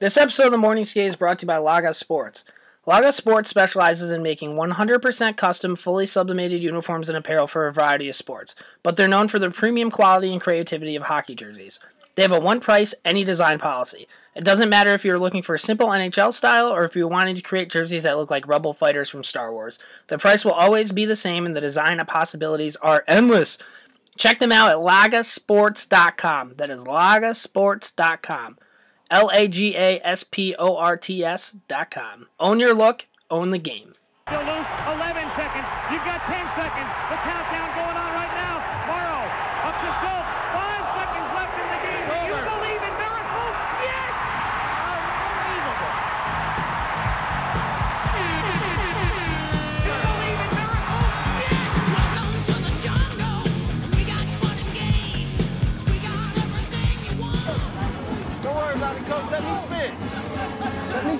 This episode of the Morning Skate is brought to you by Laga Sports. Laga Sports specializes in making 100% custom, fully sublimated uniforms and apparel for a variety of sports, but they're known for their premium quality and creativity of hockey jerseys. They have a one price, any design policy. It doesn't matter if you're looking for a simple NHL style or if you're wanting to create jerseys that look like rebel fighters from Star Wars. The price will always be the same and the design possibilities are endless. Check them out at lagasports.com. That is lagasports.com. L A G A S P O R T S dot com. Own your look, own the game. Still lose 11 seconds. You've got 10 seconds.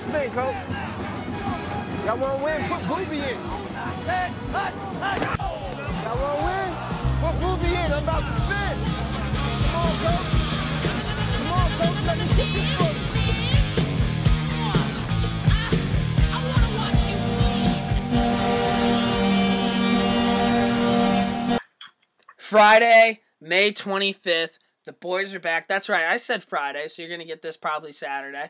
Spin, coach. Y'all want to win? Put Booby in. Y'all want to win? Put Booby in. I'm about to spin. Come on, coach. Come on, coach. Let me get this one. I wanna watch you Friday, May 25th. The boys are back. That's right. I said Friday, so you're going to get this probably Saturday.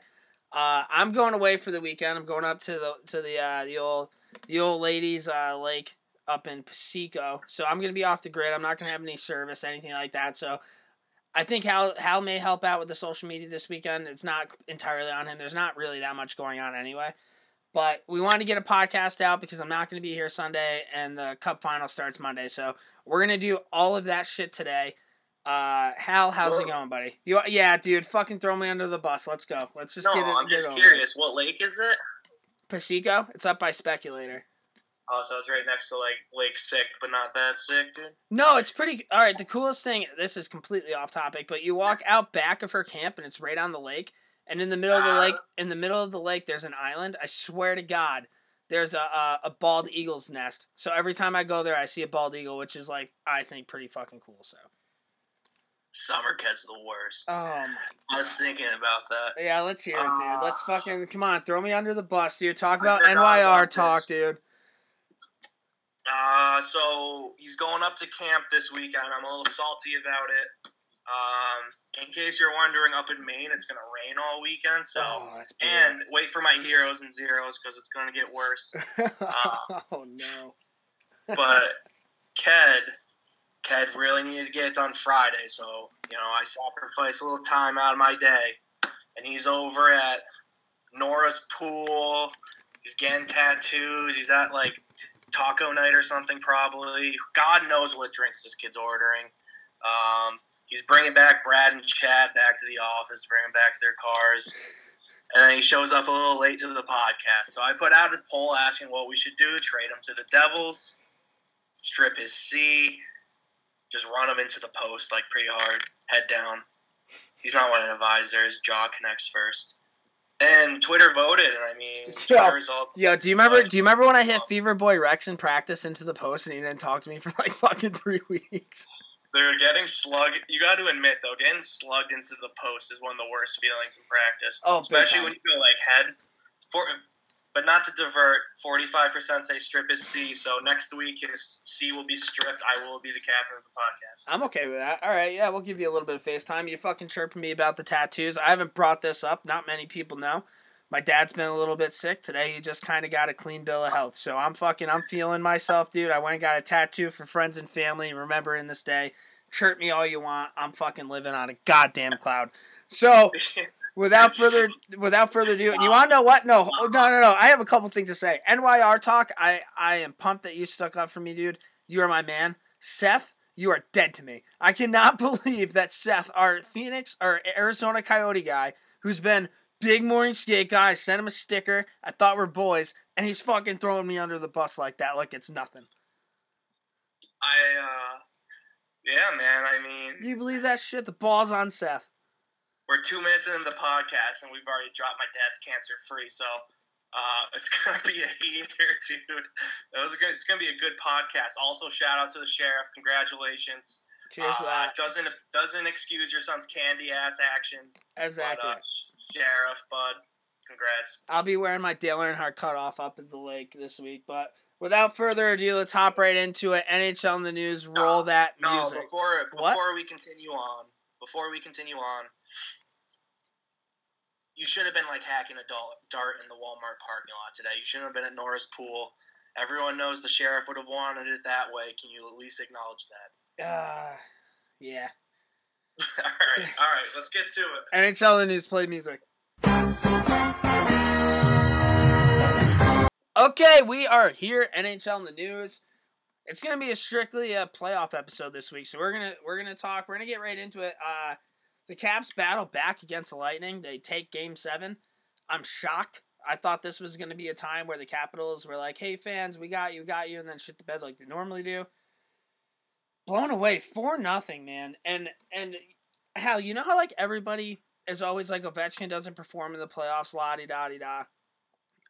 Uh, I'm going away for the weekend. I'm going up to the to the uh, the old the old ladies uh, lake up in Piseco. So I'm to be off the grid. I'm not to have any service, anything like that. So I think Hal Hal may help out with the social media this weekend. It's not entirely on him. There's not really that much going on anyway. But we wanted to get a podcast out because I'm not going to be here Sunday and the Cup final starts Monday. So we're going to do all of that shit today. Uh, Hal, how's it going, buddy? You, yeah, dude, fucking throw me under the bus. Let's go. Let's just No, get it. I'm just it over curious. What lake is it? Piseco? It's up by Speculator. Oh, so it's right next to like Lake Sick, but not that sick, dude. No, it's pretty. All right, the coolest thing. This is completely off topic, but you walk out back of her camp and it's right on the lake. And in the middle of the Ah. lake, in the middle of the lake, there's an island. I swear to God, there's a, a a bald eagle's nest. So every time I go there, I see a bald eagle, which is like I think pretty fucking cool. So. Summer Cat's the worst. Oh my. I was thinking about that. Yeah, let's hear it, dude. Ah. Let's fucking come on, throw me under the bus, dude. Talk about NYR talk, this. dude. Uh, so he's going up to camp this weekend. I'm a little salty about it. Um, in case you're wondering, up in Maine, it's gonna rain all weekend. So, Oh, and wait for my heroes and zeros because it's gonna get worse. oh no. but Ked, Ked really needed to get it done Friday, so you know I sacrificed a little time out of my day, and he's over at Nora's pool. He's getting tattoos. He's at like taco night or something probably. God knows what drinks this kid's ordering. Um, he's bringing back Brad and Chad back to the office, bringing back their cars. And then he shows up a little late to the podcast. So I put out a poll asking what we should do trade him to the Devils, strip his C, just run him into the post like pretty hard, head down. He's not wearing a visor. His jaw connects first. And Twitter voted, and I mean, Yo. Twitter result. Yo, do you remember? Do you remember when I hit Fever Boy Rex in practice into the post and he didn't talk to me for like fucking three weeks? They're getting slugged. You got to admit, though, getting slugged into the post is one of the worst feelings in practice. Oh, especially when you go like head. For, but not to divert. Forty-five percent say strip is C. So next week his C will be stripped. I will be the captain of the podcast. I'm okay with that. All right, yeah, we'll give you a little bit of FaceTime. You fucking chirping me about the tattoos. I haven't brought this up. Not many people know. My dad's been a little bit sick today. He just kind of got a clean bill of health. So I'm fucking, I'm feeling myself, dude. I went and got a tattoo for friends and family. Remembering this day. Chirp me all you want. I'm fucking living on a goddamn cloud. So without further without further ado, and you want to know what? No, no, no, no. I have a couple things to say. NYR talk. I I am pumped that you stuck up for me, dude. You are my man, Seth. You are dead to me. I cannot believe that Seth, our Phoenix our Arizona Coyote guy, who's been big morning skate guy, sent him a sticker. I thought we're boys, and he's fucking throwing me under the bus like that, like it's nothing. I, uh, yeah, man. I mean, you believe that shit? The ball's on Seth. We're two minutes into the podcast and we've already dropped my dad's cancer free. So uh, it's gonna be a heater, dude. It was gonna, it's gonna be a good podcast. Also, shout out to the sheriff. Congratulations. Cheers Uh, that. doesn't doesn't excuse your son's candy ass actions. Exactly. But, uh, Sheriff, bud, congrats. I'll be wearing my Dale Earnhardt cutoff up at the lake this week. But without further ado, let's hop right into it. NHL in the news. Roll that No, music. before What? before we continue on, before we continue on, you should have been like hacking a dart in the Walmart parking lot today. You shouldn't have been at Norris Pool. Everyone knows the sheriff would have wanted it that way. Can you at least acknowledge that? Uh, yeah. all right, all right. Let's get to it. NHL in the news. Play music. Okay, we are here. NHL in the news. It's gonna be a strictly a playoff episode this week, so we're gonna we're gonna talk. We're gonna get right into it. Uh, the Caps battle back against the Lightning. They take Game Seven. I'm shocked. I thought this was gonna be a time where the Capitals were like, "Hey fans, we got you, got you," and then shit the bed like they normally do. Blown away for nothing, man. And and hell, you know how like everybody is always like Ovechkin doesn't perform in the playoffs, la di da di da.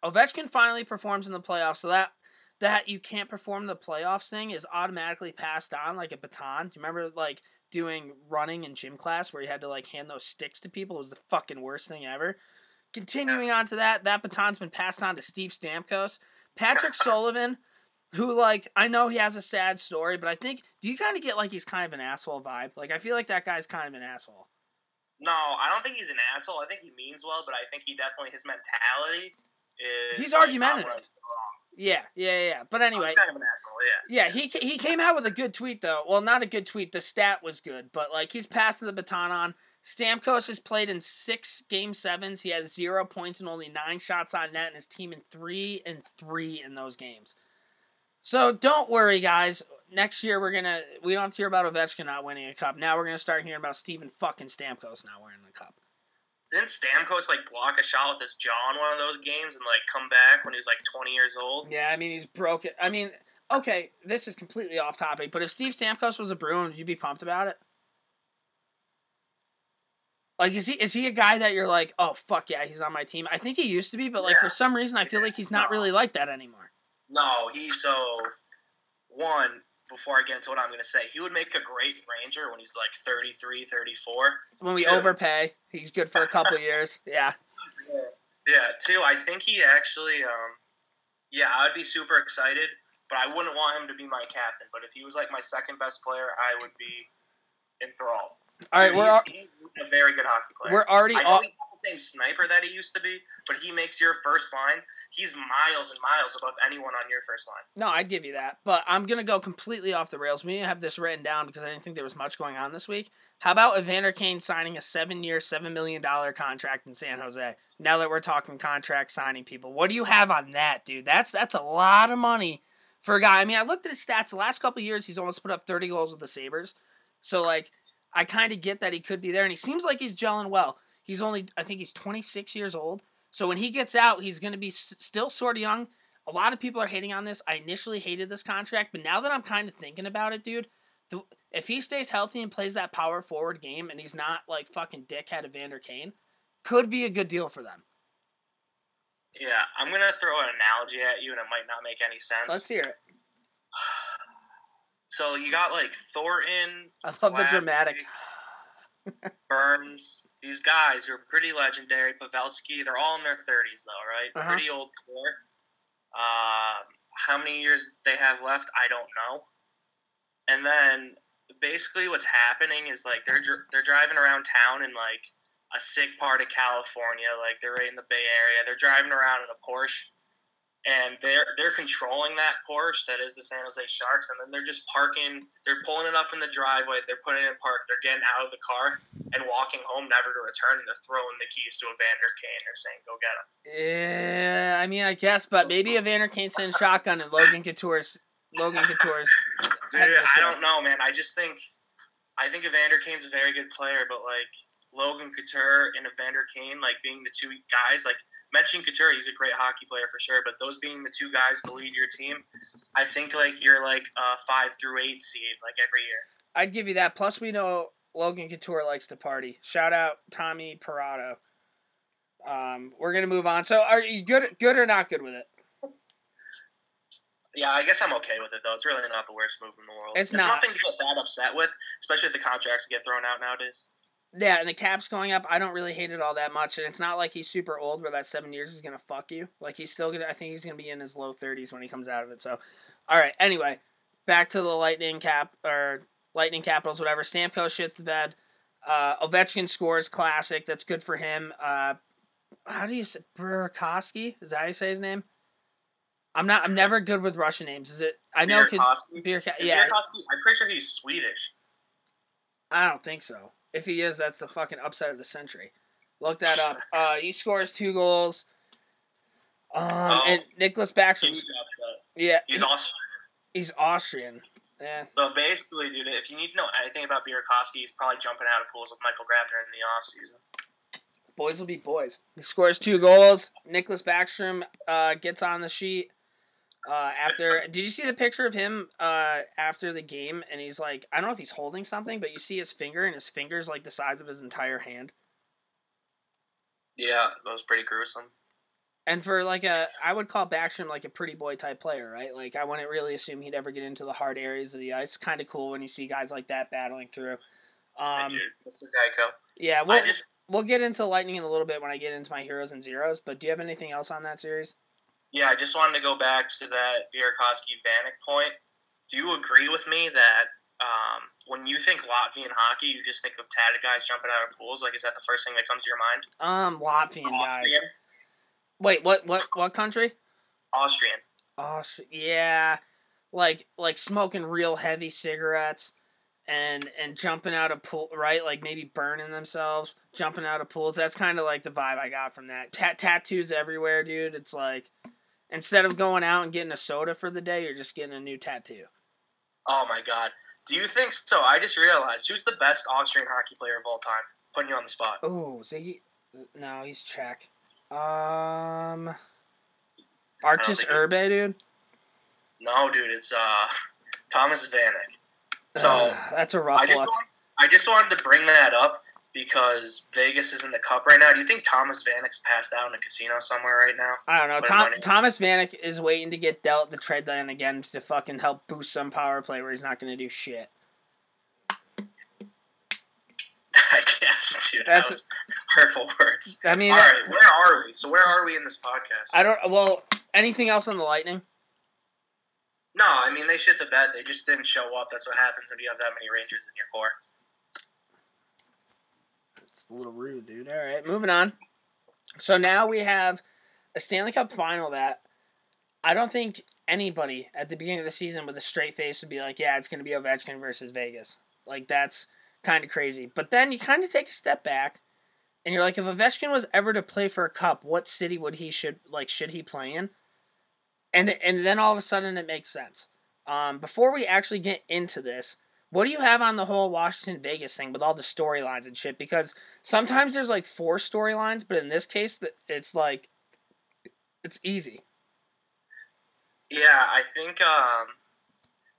Ovechkin finally performs in the playoffs, so that that you can't perform the playoffs thing is automatically passed on like a baton. You remember like doing running in gym class where you had to like hand those sticks to people? It was the fucking worst thing ever. Continuing on to that, that baton's been passed on to Steve Stamkos. Patrick Sullivan, who like I know he has a sad story, but I think do you kind of get like he's kind of an asshole vibe? Like I feel like that guy's kind of an asshole. No, I don't think he's an asshole. I think he means well, but I think he definitely his mentality is. He's like, argumentative. Yeah, yeah, yeah. But Oh, anyway, he's kind of an asshole. Yeah. yeah, he he came out with a good tweet though. Well, not a good tweet. The stat was good, but like he's passing the baton on. Stamkos has played in six game sevens. He has zero points and only nine shots on net, and his team in three and three in those games. So don't worry, guys. Next year we're gonna we don't have to hear about Ovechkin not winning a cup. Now we're gonna start hearing about Steven fucking Stamkos not winning a cup. Didn't Stamkos like block a shot with his jaw in one of those games and like come back when he was like 20 years old? Yeah, I mean he's broken. I mean, okay, this is completely off topic, but if Steve Stamkos was a Bruin, would you be pumped about it? Like, is he is he a guy that you're like, oh fuck yeah, he's on my team? I think he used to be, but like for some reason, I feel like he's not No. really like that anymore. No, he's so one. Before I get into what I'm going to say, he would make a great Ranger when he's like 33, 34. When we Two. overpay, he's good for a couple years. Yeah, Yeah, Too. I think he actually, um, yeah, I'd be super excited, but I wouldn't want him to be my captain. But if he was like my second best player, I would be enthralled. all right, Dude, we're he's, he's a very good hockey player. we're already I know he's not the same sniper that he used to be, but he makes your first line. He's miles and miles above anyone on your first line. No, I'd give you that. But I'm going to go completely off the rails. We didn't have this written down because I didn't think there was much going on this week. How about Evander Kane signing a seven year, $7 million contract in San Jose? Now that we're talking contract signing people, what do you have on that, dude? That's that's a lot of money for a guy. I mean, I looked at his stats. The last couple years, he's almost put up 30 goals with the Sabres. So, like, I kind of get that he could be there, and he seems like he's gelling well. He's only, I think he's 26 years old. So when he gets out, he's going to be s- still sort of young. A lot of people are hating on this. I initially hated this contract, but now that I'm kind of thinking about it, dude, the, if he stays healthy and plays that power forward game and he's not like fucking dickhead Evander Kane, could be a good deal for them. Yeah, I'm gonna throw an analogy at you, and it might not make any sense. Let's hear it. So you got like Thornton, I love the dramatic. Burns. These guys who are pretty legendary. Pavelski, they're all in their 30s though, right? Uh-huh. Pretty old core. Um, how many years they have left, I don't know. And then basically what's happening is like they're dr- they're driving around town in like a sick part of California, like they're right in the Bay Area. They're driving around in a Porsche, and they're they're controlling that Porsche that is the San Jose Sharks, and then they're just parking. They're pulling it up in the driveway. They're putting it in park. They're getting out of the car and walking home, never to return. And they're throwing the keys to Evander Kane. They're saying, "Go get him." Yeah, I mean, I guess, but maybe Evander Kane's sitting shotgun and Logan Couture's Logan Couture's. Dude, head of the I don't know, man. I just think, I think Evander Kane's a very good player, but like Logan Couture and Evander Kane, like being the two guys, like mentioning Couture, he's a great hockey player for sure, but those being the two guys to lead your team, I think like you're like a five through eight seed like every year. I'd give you that. Plus, we know Logan Couture likes to party. Shout out Tommy Parado. Um, we're gonna move on. So, are you good? Good or not good with it? Yeah, I guess I'm okay with it though. It's really not the worst move in the world. It's It's, not. nothing to get that upset with, especially with the contracts get thrown out nowadays. Yeah, and the cap's going up. I don't really hate it all that much, and it's not like he's super old where that seven years is gonna fuck you. Like he's still gonna. I think he's gonna be in his low thirties when he comes out of it. So, all right. Anyway, back to the Lightning cap or Lightning Capitals, whatever. Stamkos shits the bed. Uh, Ovechkin scores classic. That's good for him. Uh, how do you say Burakovsky? Is that how you say his name? I'm not. I'm never good with Russian names. Is it? I know. Burakovsky? Birka- yeah, Burakovsky- I'm pretty sure he's Swedish. I don't think so. If he is, that's the fucking upset of the century. Look that up. Uh, he scores two goals. Um, Oh. and Nicklas Backstrom. Yeah, He's he- awesome. he's Austrian. Yeah, So basically, dude, if you need to know anything about Burakovsky, he's probably jumping out of pools with Michael Grabner in the offseason. boys will be boys. He scores two goals. Nicklas Backstrom uh, gets on the sheet. Uh, after, did you see the picture of him uh, after the game? And he's like, I don't know if he's holding something, but you see his finger, and his finger's like the size of his entire hand. Yeah, that was pretty gruesome. And for like a, I would call Backstrom like a pretty boy type player, right? Like I wouldn't really assume he'd ever get into the hard areas of the ice. Kind of cool when you see guys like that battling through. Um, dude, Mr. Geico. yeah, we'll just, we'll get into lightning in a little bit when I get into my heroes and zeros. But do you have anything else on that series? Yeah, I just wanted to go back to that Burakovsky Vanek point. Do you agree with me that um, when you think Latvian hockey, you just think of tatted guys jumping out of pools? Like, is that the first thing that comes to your mind? Um, Latvian guys. Wait, what? What? What country? Austrian. Oh, yeah, like like smoking real heavy cigarettes. And, and jumping out of pool right like maybe burning themselves jumping out of pools that's kind of like the vibe i got from that Ta- tattoos everywhere dude it's like instead of going out and getting a soda for the day you're just getting a new tattoo Oh my god. Do you think so? I just realized who's the best Austrian hockey player of all time? Putting you on the spot. oh ziggy no he's czech um he- urbe dude No, dude, it's uh Thomas Vanek. So Ugh, that's a rough I just I just wanted to bring that up because Vegas is in the cup right now. Do you think Thomas Vanek's passed out in a casino somewhere right now? I don't know. Tom. Thomas Vanek is waiting to get dealt the trade line again to fucking help boost some power play where he's not going to do shit. I guess, dude. That's- that was hurtful words. I mean, All right, where are we? So where are we in this podcast? I don't. Well, anything else on the Lightning? no, I mean they shit the bed. They just didn't show up. That's what happens when you have that many Rangers in your core. It's a little rude, dude. All right, moving on. So now we have a Stanley Cup final that I don't think anybody at the beginning of the season with a straight face would be like, yeah, it's going to be Ovechkin versus Vegas. Like, that's kind of crazy. But then you kind of take a step back and you're like, if Ovechkin was ever to play for a cup, what city would he should like should he play in? And and then all of a sudden it makes sense. Um, before we actually get into this, what do you have on the whole Washington Vegas thing with all the storylines and shit? Because sometimes there's like four storylines, but in this case, it's like it's easy. Yeah, I think um,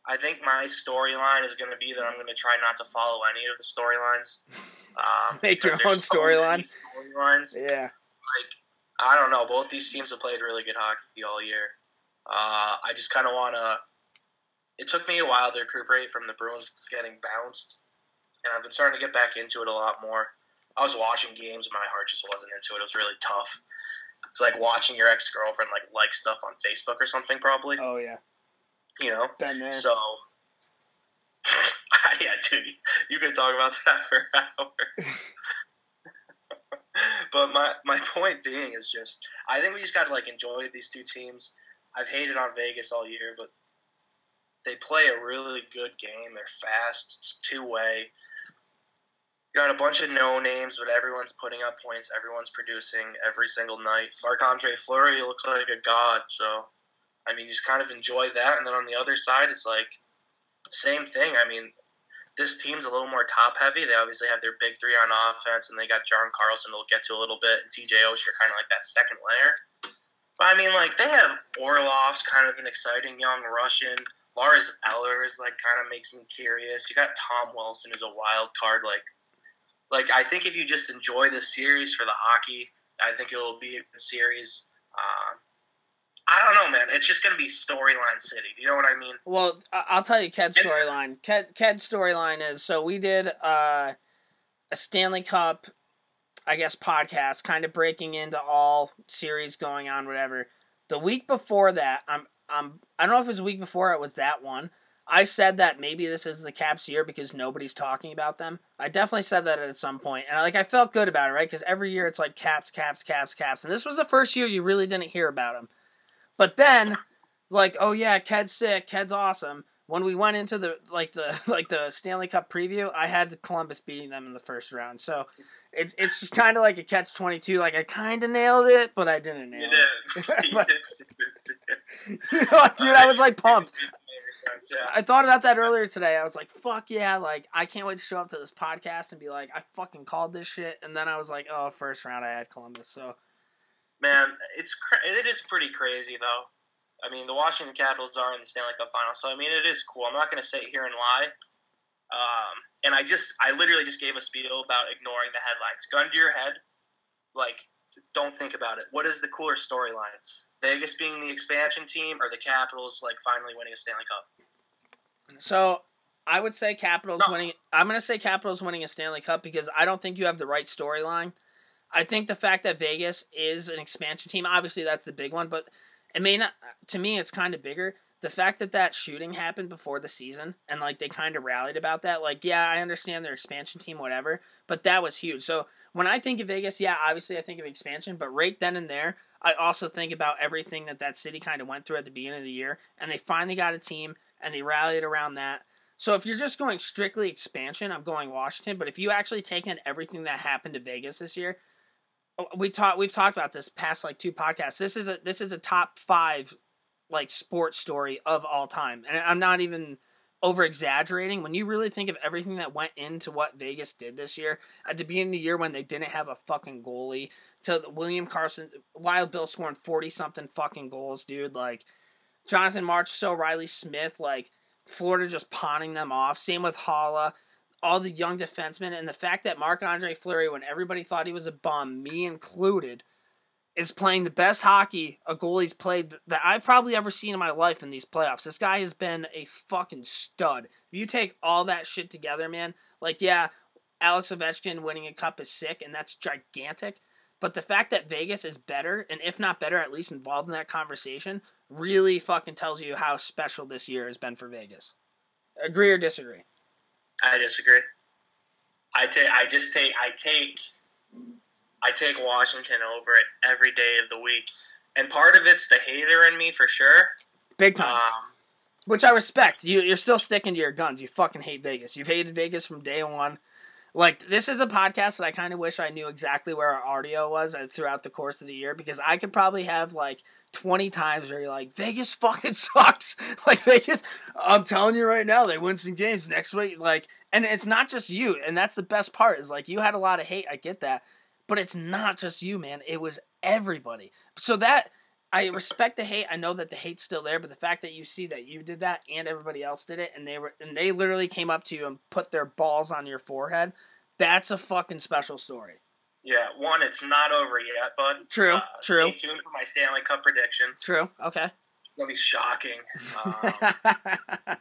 I think my storyline is going to be that I'm going to try not to follow any of the storylines. Um, Make your own storyline. Storylines. Yeah. Like I don't know. Both these teams have played really good hockey all year. Uh, I just kind of want to. It took me a while to recuperate from the Bruins getting bounced, and I've been starting to get back into it a lot more. I was watching games, and my heart just wasn't into it. It was really tough. It's like watching your ex girlfriend like like stuff on Facebook or something, probably. Oh yeah. You know. Been there. So, yeah, dude, you can talk about that for hours. but my my point being is just, I think we just got to like enjoy these two teams. I've hated on Vegas all year, but they play a really good game. They're fast. It's two way. Got a bunch of no names, but everyone's putting up points. Everyone's producing every single night. Marc Andre Fleury looks like a god. So, I mean, just kind of enjoy that. And then on the other side, it's like same thing. I mean, this team's a little more top heavy. They obviously have their big three on offense, and they got John Carlson. We'll get to a little bit, and TJ Oshie kind of like that second layer. But I mean, like they have Orlov's kind of an exciting young Russian. Lars Eller is like kind of makes me curious. You got Tom Wilson who's a wild card. Like, like I think if you just enjoy this series for the hockey, I think it'll be a good series. Um, I don't know, man. It's just gonna be storyline city. You know what I mean? Well, I'll tell you Ked's storyline. Ked Ked's storyline is so we did uh, a Stanley Cup, I guess, podcast, kind of breaking into all series going on, whatever. The week before that, I'm I'm I don't know if it was week before it was that one. I said that maybe this is the Caps year because nobody's talking about them. I definitely said that at some point, and I, like I felt good about it, right? Because every year it's like Caps, Caps, Caps, Caps, and this was the first year you really didn't hear about them. But then, like, oh yeah, Ked's sick, Ked's awesome. When we went into the like the like the Stanley Cup preview, I had Columbus beating them in the first round. So it's it's just kind of like a catch twenty two. Like I kind of nailed it, but I didn't nail You it. did. You But- did. You know, Dude, I was like pumped. It made sense, yeah. I thought about that earlier today. I was like, fuck yeah, like I can't wait to show up to this podcast and be like, I fucking called this shit. And then I was like, oh, first round I had Columbus. So Man, it's cra- it is pretty crazy though. I mean, the Washington Capitals are in the Stanley Cup final, so I mean, it is cool. I'm not going to sit here and lie. Um, and I just, I literally just gave a spiel about ignoring the headlines. Gun to your head, like, don't think about it. What is the cooler storyline? Vegas being the expansion team, or the Capitals like finally winning a Stanley Cup? So I would say Capitals No. winning. I'm gonna say Capitals winning a Stanley Cup because I don't think you have the right storyline. I think the fact that Vegas is an expansion team, obviously that's the big one, but it may not. To me, it's kind of bigger. The fact that that shooting happened before the season and like they kind of rallied about that, like yeah, I understand their expansion team, whatever, but that was huge. So when I think of Vegas, yeah, obviously I think of expansion, but right then and there, I also think about everything that that city kind of went through at the beginning of the year, and they finally got a team and they rallied around that. So if you're just going strictly expansion, I'm going Washington. But if you actually take in everything that happened to Vegas this year, we talked we've talked about this past like two podcasts. This is a this is a top five like sports story of all time, and I'm not even over exaggerating. When you really think of everything that went into what Vegas did this year at the beginning of the year when they didn't have a fucking goalie, to William Karlsson, Wild Bill scoring forty something fucking goals, dude, like. Jonathan March, so Reilly Smith, like Florida just pawning them off. Same with Haula, all the young defensemen, and the fact that Marc Andre Fleury, when everybody thought he was a bum, me included, is playing the best hockey a goalie's played that I've probably ever seen in my life in these playoffs. This guy has been a fucking stud. If you take all that shit together, man, like yeah, Alex Ovechkin winning a cup is sick, and that's gigantic. But the fact that Vegas is better, and if not better, at least involved in that conversation, really fucking tells you how special this year has been for Vegas. Agree or disagree? I disagree. I take. I just take. I take. I take Washington over it every day of the week, and part of it's the hater in me for sure. Big time. Um, Which I respect. You, you're still sticking to your guns. You fucking hate Vegas. You've hated Vegas from day one. Like, this is a podcast that I kind of wish I knew exactly where our audio was uh, throughout the course of the year because I could probably have like 20 times where you're like, Vegas fucking sucks. like, Vegas, I'm telling you right now, they win some games next week. Like, and it's not just you. And that's the best part is like, you had a lot of hate. I get that. But it's not just you, man. It was everybody. So that I respect the hate. I know that the hate's still there, but the fact that you see that you did that and everybody else did it, and they were and they literally came up to you and put their balls on your forehead, that's a fucking special story. Yeah, one, it's not over yet, bud. True, Uh, true. Stay tuned for my Stanley Cup prediction. True. Okay. It's gonna be shocking. Um,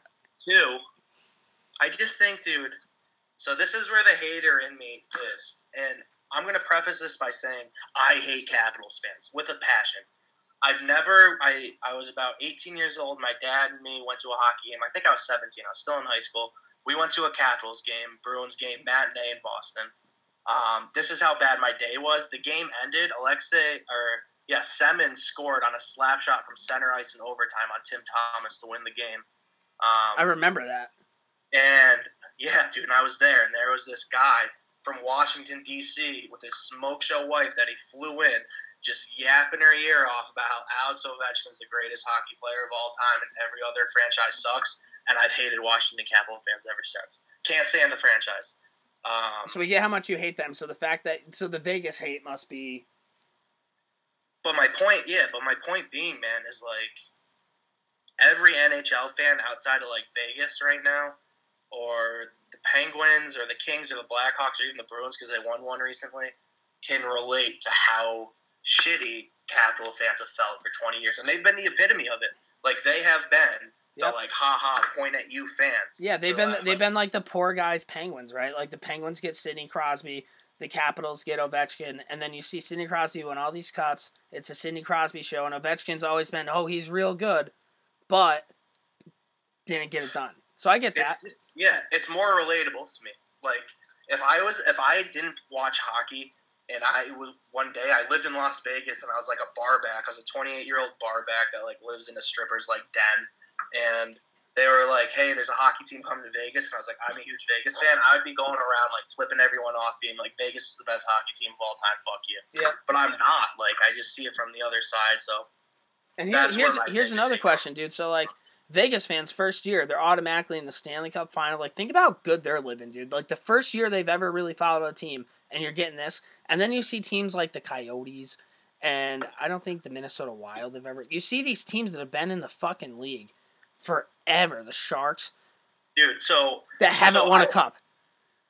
Two, I just think, dude. So this is where the hater in me is, and I'm gonna preface this by saying I hate Capitals fans with a passion. I've never. I I was about 18 years old. My dad and me went to a hockey game. I think I was 17. I was still in high school. We went to a Capitals game, Bruins game, matinee in Boston. Um, this is how bad my day was. The game ended. Alexei or yeah, Semin scored on a slap shot from center ice in overtime on Tim Thomas to win the game. Um, I remember that. and yeah, dude, and I was there, and there was this guy from Washington D.C. with his smoke show wife that he flew in, just yapping her ear off about how Alex Ovechkin's the greatest hockey player of all time, and every other franchise sucks. And I've hated Washington Capital fans ever since. Can't stand the franchise. Um, So we get how much you hate them. So the fact that so the Vegas hate must be But my point, yeah, but my point being, man, is like every NHL fan outside of like Vegas right now, or the Penguins, or the Kings, or the Blackhawks, or even the Bruins because they won one recently, can relate to how shitty Capital fans have felt for 20 years, and they've been the epitome of it. Like they have been Yep. the like ha ha point at you fans. Yeah, they've the been last, they've like- been like the poor guys Penguins, right? Like the Penguins get Sidney Crosby, the Capitals get Ovechkin, and then you see Sidney Crosby win all these cups. It's a Sidney Crosby show, and Ovechkin's always been, oh, he's real good, but didn't get it done. So I get that. It's just yeah, it's more relatable to me. Like if I was if I didn't watch hockey and I was one day I lived in Las Vegas and I was like a bar back. I was a 28 year old bar back that like lives in a stripper's like den, and they were like, "Hey, there's a hockey team coming to Vegas," and I was like, "I'm a huge Vegas fan." I'd be going around like flipping everyone off, being like, "Vegas is the best hockey team of all time." Fuck you. Yep. But I'm not. Like I just see it from the other side. So And here's here's Vegas another question, dude. So like Vegas fans, first year, they're automatically in the Stanley Cup final. Like think about how good they're living, dude. Like the first year they've ever really followed a team, and you're getting this, and then you see teams like the Coyotes, and I don't think the Minnesota Wild have ever. You see these teams that have been in the fucking league forever. The Sharks dude, so that haven't So won a I- cup.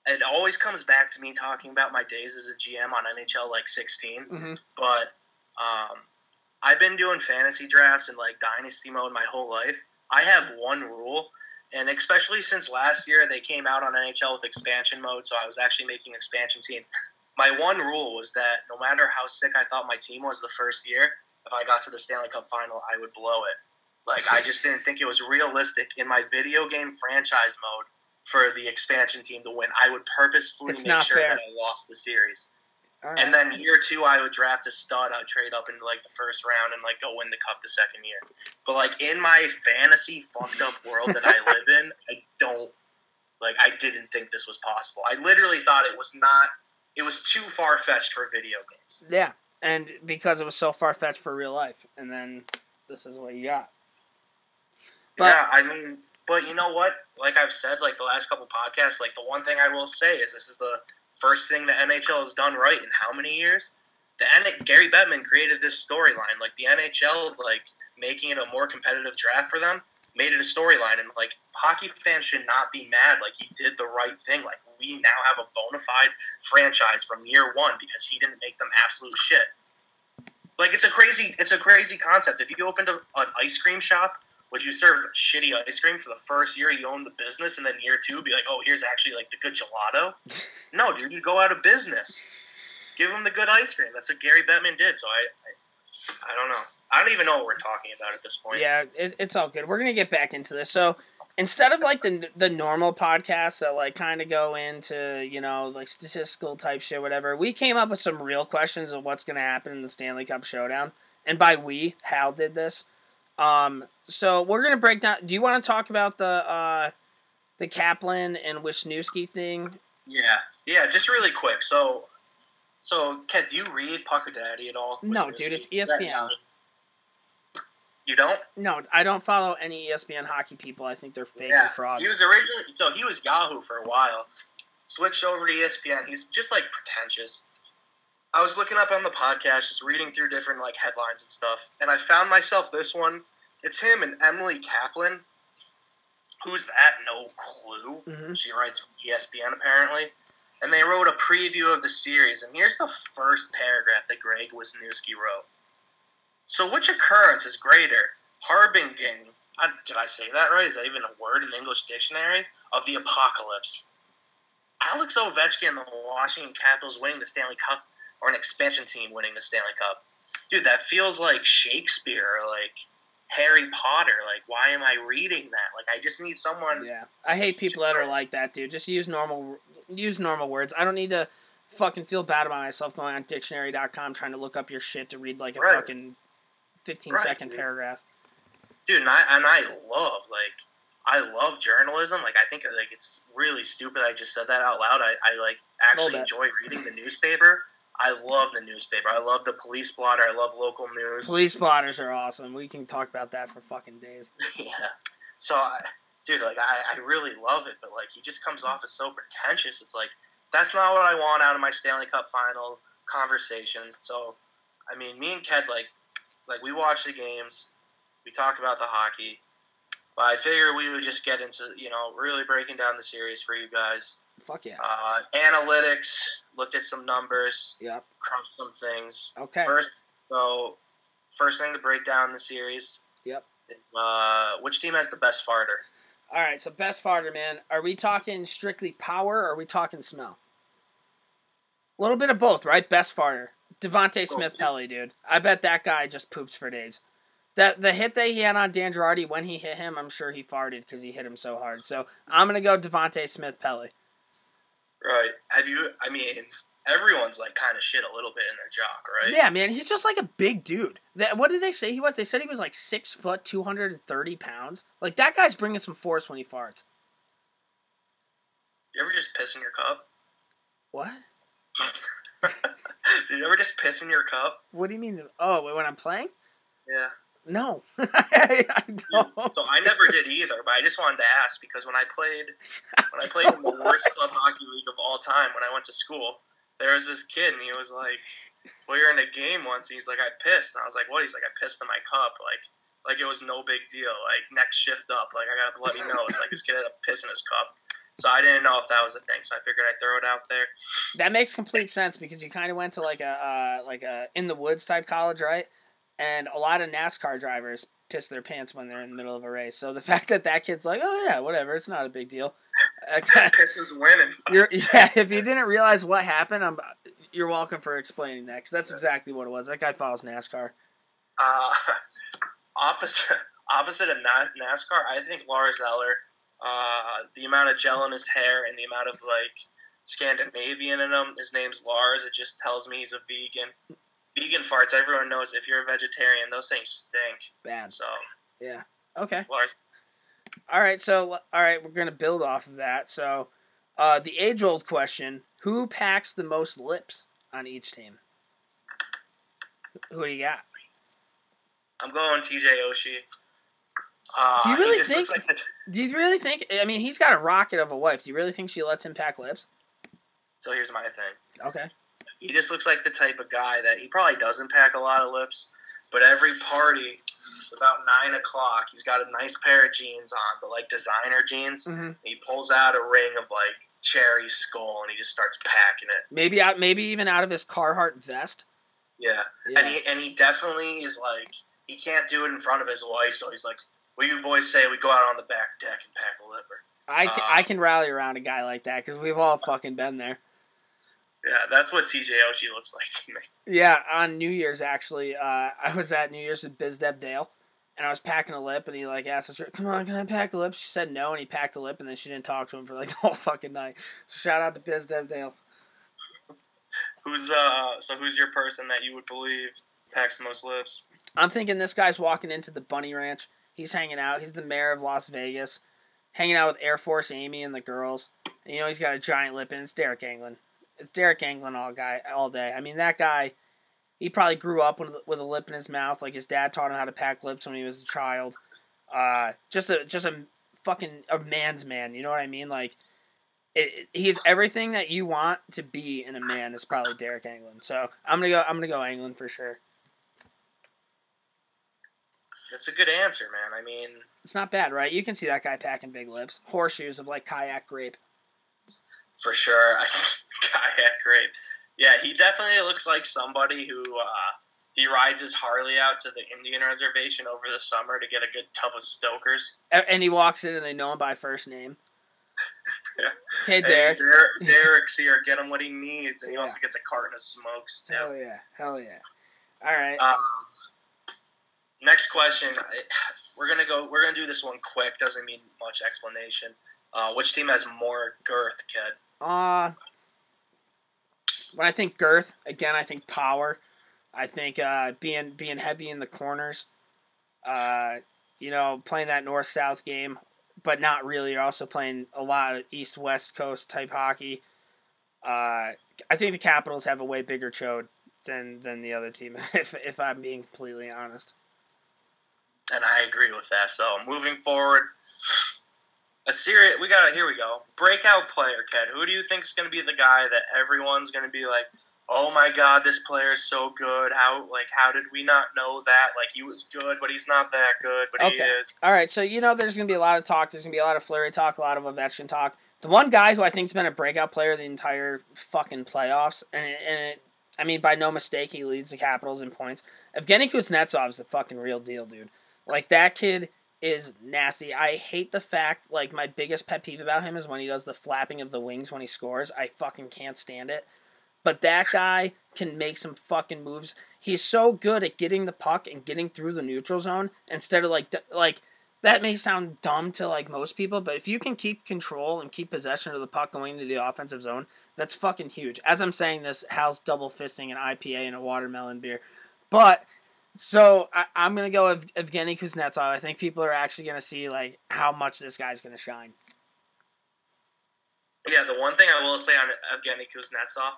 it always comes back to me talking about my days as a GM on NHL like 16. hmm but um, I've been doing fantasy drafts and like dynasty mode my whole life. I have one rule, and especially since last year they came out on NHL with expansion mode, so I was actually making expansion team. My one rule was that no matter how sick I thought my team was the first year, if I got to the Stanley Cup final, I would blow it. Like I just didn't think it was realistic in my video game franchise mode for the expansion team to win. I would purposefully It's make sure fair. that I lost the series. All And then year two, I would draft a stud. I'd trade up into like the first round and like go win the cup the second year. But like in my fantasy fucked up world that I live in, I don't like. I didn't think this was possible. I literally thought it was not. It was too far fetched for video games. yeah, and because it was so far fetched for real life, and then this is what you got. But- yeah, I mean, but you know what? Like I've said, like the last couple podcasts, like the one thing I will say is this is the first thing the NHL has done right in how many years? The N- Gary Bettman created this storyline, like the NHL, like making it a more competitive draft for them, made it a storyline, and like hockey fans should not be mad. Like he did the right thing. Like we now have a bona fide franchise from year one because he didn't make them absolute shit. Like it's a crazy, it's a crazy concept. If you opened a, an ice cream shop would you serve shitty ice cream for the first year you own the business and then year two be like oh here's actually like the good gelato no dude you go out of business give them the good ice cream that's what gary bettman did so i i, I don't know i don't even know what we're talking about at this point Yeah, it, it's all good. We're gonna get back into this. So instead of like the the normal podcasts that like kind of go into you know like statistical type shit, whatever, we came up with some real questions of what's gonna happen in the Stanley Cup Showdown. And by we, Hal did this. Um, so we're gonna break down. Do you want to talk about the uh, the Kaplan and Wyshynski thing? yeah yeah just really quick so so Ken, do you read Pucker Daddy at all No, dude, it's ESPN. you don't No, I don't follow any ESPN hockey people. I think they're fake Yeah, and frauds. he was originally so he was Yahoo for a while. Switched over to ESPN. He's just like pretentious. I was looking up on the podcast, just reading through different like headlines and stuff, and I found myself this one. It's him and Emily Kaplan. Who's that? No clue. Mhm. She writes for ESPN apparently, and they wrote a preview of the series. And here's the first paragraph that Greg Wyshynski wrote. So, which occurrence is greater, harbinging? I, did I say that right? Is that even a word in the English dictionary of the apocalypse? Alex Ovechkin and the Washington Capitals winning the Stanley Cup, or an expansion team winning the Stanley Cup? Dude, that feels like Shakespeare or like Harry Potter. Like, why am I reading that? Like, I just need someone. Yeah, I hate people that are like that, dude. Just use normal use normal words. I don't need to fucking feel bad about myself going on dictionary.com trying to look up your shit to read like a Right. fucking fifteen Right, second dude. paragraph. dude and I, and I love like I love journalism like I think like it's really stupid I just said that out loud I, I like actually enjoy reading the newspaper I love the newspaper. I love the police blotter. I love local news. Police blotters are awesome. We can talk about that for fucking days. yeah. So I, dude like I, I really love it but like he just comes off as so pretentious. It's like that's not what I want out of my Stanley Cup final conversations. So I mean me and Ked like like we watch the games. We talk about the hockey. But I figure we would just get into you know really breaking down the series for you guys Fuck yeah. Uh, analytics, looked at some numbers, Yep. crunched some things. Okay. First, so first thing to break down the series. Yep. Uh, which team has the best farter? All right. So best farter, man. Are we talking strictly power or are we talking smell? A little bit of both, right? Best farter. Devante Smith Pelly, dude. I bet that guy just poops for days. That the hit that he had on Dan Girardi when he hit him, I'm sure he farted because he hit him so hard. So I'm gonna go Devante Smith Pelly. Right. Have you? I mean, everyone's like kind of shit a little bit in their jock, right? Yeah, man, he's just like a big dude. That what did they say he was? They said he was like six foot, two hundred and thirty pounds. Like that guy's bringing some force when he farts. You ever just piss in your cup? What? Did you ever just piss in your cup? What do you mean? Oh, when I'm playing? Yeah. No, I, don't. So I never did either, but I just wanted to ask because when I played, when I played in the worst club hockey league of all time, when I went to school, there was this kid and he was like, "We were in a game once." And he's like, "I pissed," and I was like, "What?" He's like, "I pissed in my cup." Like, like it was no big deal. Like next shift up, like I got a bloody nose. Like this kid had a piss in his cup. So I didn't know if that was a thing. So I figured I'd throw it out there. That makes complete sense because you kind of went to like a uh, like a in the woods type college, right? And a lot of NASCAR drivers piss their pants when they're in the middle of a race. So the fact that that kid's like, oh yeah, whatever, it's not a big deal. Pistons winning. yeah. If you didn't realize what happened, I'm you're welcome for explaining that because that's exactly what it was. That guy follows NASCAR. Uh, opposite opposite of NASCAR, I think Lars Eller, uh, the amount of gel in his hair and the amount of like Scandinavian in him. His name's Lars. It just tells me he's a vegan. Vegan farts. Everyone knows if you're a vegetarian, those things stink. Bad. So Yeah. Okay. All right. So all right, we're gonna build off of that. So, uh, the age old question: Who packs the most lips on each team? Who do you got? I'm going TJ Oshie. Uh, Do you really think- like Do you really think? I mean, he's got a rocket of a wife. Do you really think she lets him pack lips? so here's my thing. Okay. He just looks like the type of guy that he probably doesn't pack a lot of lips, but every party, it's about nine o'clock. He's got a nice pair of jeans on, but like designer jeans. hmm He pulls out a ring of like cherry Skoal and he just starts packing it. Maybe out. Maybe even out of his Carhartt vest. Yeah, Yeah. and he and he definitely is like he can't do it in front of his wife, so he's like, "What you boys say? We go out on the back deck and pack a lipper." I can, uh, I can rally around a guy like that because we've all fucking been there. Yeah, that's what TJ Oshie looks like to me. Yeah, on New Year's actually, uh, I was at New Year's with Biz Deb Dale, and I was packing a lip, and he like asked us, "Come on, can I pack a lip?" She said no, and he packed a lip, and then she didn't talk to him for like the whole fucking night. So shout out to Biz Deb Dale. Who's uh? So who's your person that you would believe packs the most lips? I'm thinking this guy's walking into the Bunny Ranch. He's hanging out. He's the mayor of Las Vegas, hanging out with Air Force Amy and the girls. And, you know he's got a giant lip, and it's Deryk Engelland. It's Deryk Engelland all guy all day. I mean that guy. He probably grew up with with a lip in his mouth, like his dad taught him how to pack lips when he was a child. Uh, just a just a fucking a man's man. You know what I mean? Like, it, it- he's everything that you want to be in a man is probably Deryk Engelland. So I'm gonna go. I'm gonna go Engelland for sure. That's a good answer, man. I mean, It's not bad, right? You can see that guy packing big lips. Horseshoes of like Kodiak grape. For sure. I Kodiak great. Yeah, he definitely looks like somebody who uh, he rides his Harley out to the Indian reservation over the summer to get a good tub of Stokers. And he walks in and they know him by first name. Yeah. Hey, Derek. Hey, Derek, Derek's here. Get him what he needs, and he Yeah. also gets a carton of smokes too. Hell yeah. Hell yeah. All right. Um, next question. We're gonna go. We're gonna do this one quick. Doesn't mean much explanation. Uh, which team has more girth, kid? Uh, when I think girth, again, I think power. I think uh, being being heavy in the corners. Uh, you know, playing that north south game, but not really. You're also playing a lot of east west coast type hockey. Uh, I think the Capitals have a way bigger chode than than the other team. If if I'm being completely honest. And I agree with that. So moving forward, a serious. We got. to Here we go. Breakout player, kid. Who do you think is going to be the guy that everyone's going to be like? Oh my God, this player is so good. How like how did we not know that? Like he was good, but he's not that good. But he is. All right, so you know there's gonna be a lot of talk. There's gonna be a lot of Fleury talk, a lot of Ovechkin talk. The one guy who I think's been a breakout player the entire fucking playoffs, and it, and it, I mean by no mistake he leads the Capitals in points. Evgeny Kuznetsov's the fucking real deal, dude. Like that kid is nasty. I hate the fact like my biggest pet peeve about him is when he does the flapping of the wings when he scores. I fucking can't stand it. But that guy can make some fucking moves. He's so good at getting the puck and getting through the neutral zone instead of like like that may sound dumb to like most people, but if you can keep control and keep possession of the puck going into the offensive zone, that's fucking huge. As I'm saying this, Hal's double fisting an IPA and a watermelon beer. But so I, I'm gonna go with Evgeny Kuznetsov. I think people are actually gonna see like how much this guy's gonna shine. Yeah, the one thing I will say on Evgeny Kuznetsov,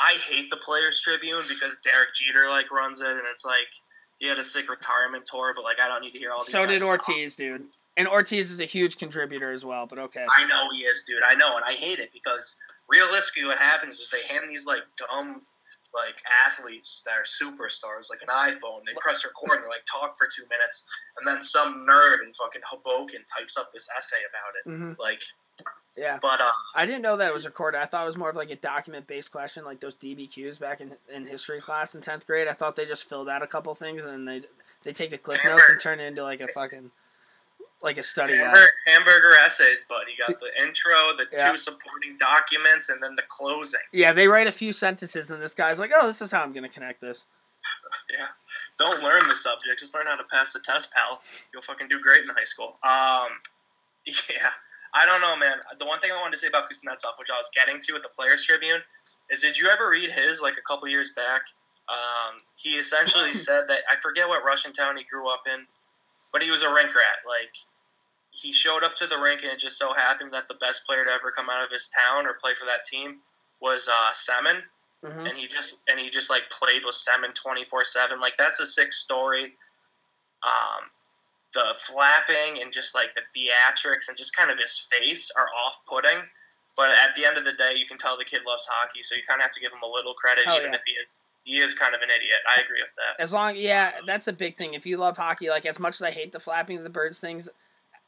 I hate the Players Tribune because Derek Jeter like runs it, and it's like he had a sick retirement tour, but like I don't need to hear all these. So did. Ortiz, dude. And Ortiz is a huge contributor as well. But okay. I know he is, dude. I know, and I hate it because realistically, what happens is they hand these like dumb, like athletes that are superstars, like an iPhone. They press record and they like talk for two minutes, and then some nerd in fucking Hoboken types up this essay about it. hmm Like, Yeah. but uh, I didn't know that it was recorded. I thought it was more of like a document based question, like those DBQs back in in history class in tenth grade. I thought they just filled out a couple things and then they they take the clip notes and turn it into like a fucking like a study hamburger, hamburger essays, bud. You got the intro, the Yeah. two supporting documents, and then the closing. Yeah, they write a few sentences and this guy's like, "Oh, this is how I'm gonna connect this." Yeah. Don't learn the subject. Just learn how to pass the test, pal. You'll fucking do great in high school. Um, yeah. I don't know, man. The one thing I wanted to say about Kuznetsov, which I was getting to with the Players Tribune, is did you ever read his like a couple years back? Um, he essentially said that I forget what Russian town he grew up in, but he was a rink rat. Like he showed up to the rink, and it just so happened that the best player to ever come out of his town or play for that team was uh, Semin hmm and he just and he just like played with Semin twenty four seven. Like that's a sick story. Um, the flapping and just like the theatrics and just kind of his face are off putting. But at the end of the day, you can tell the kid loves hockey, so you kind of have to give him a little credit, Hell even yeah. if he he is kind of an idiot. I agree with that. As long, yeah, that's a big thing. If you love hockey, like as much as I hate the flapping of the birds things,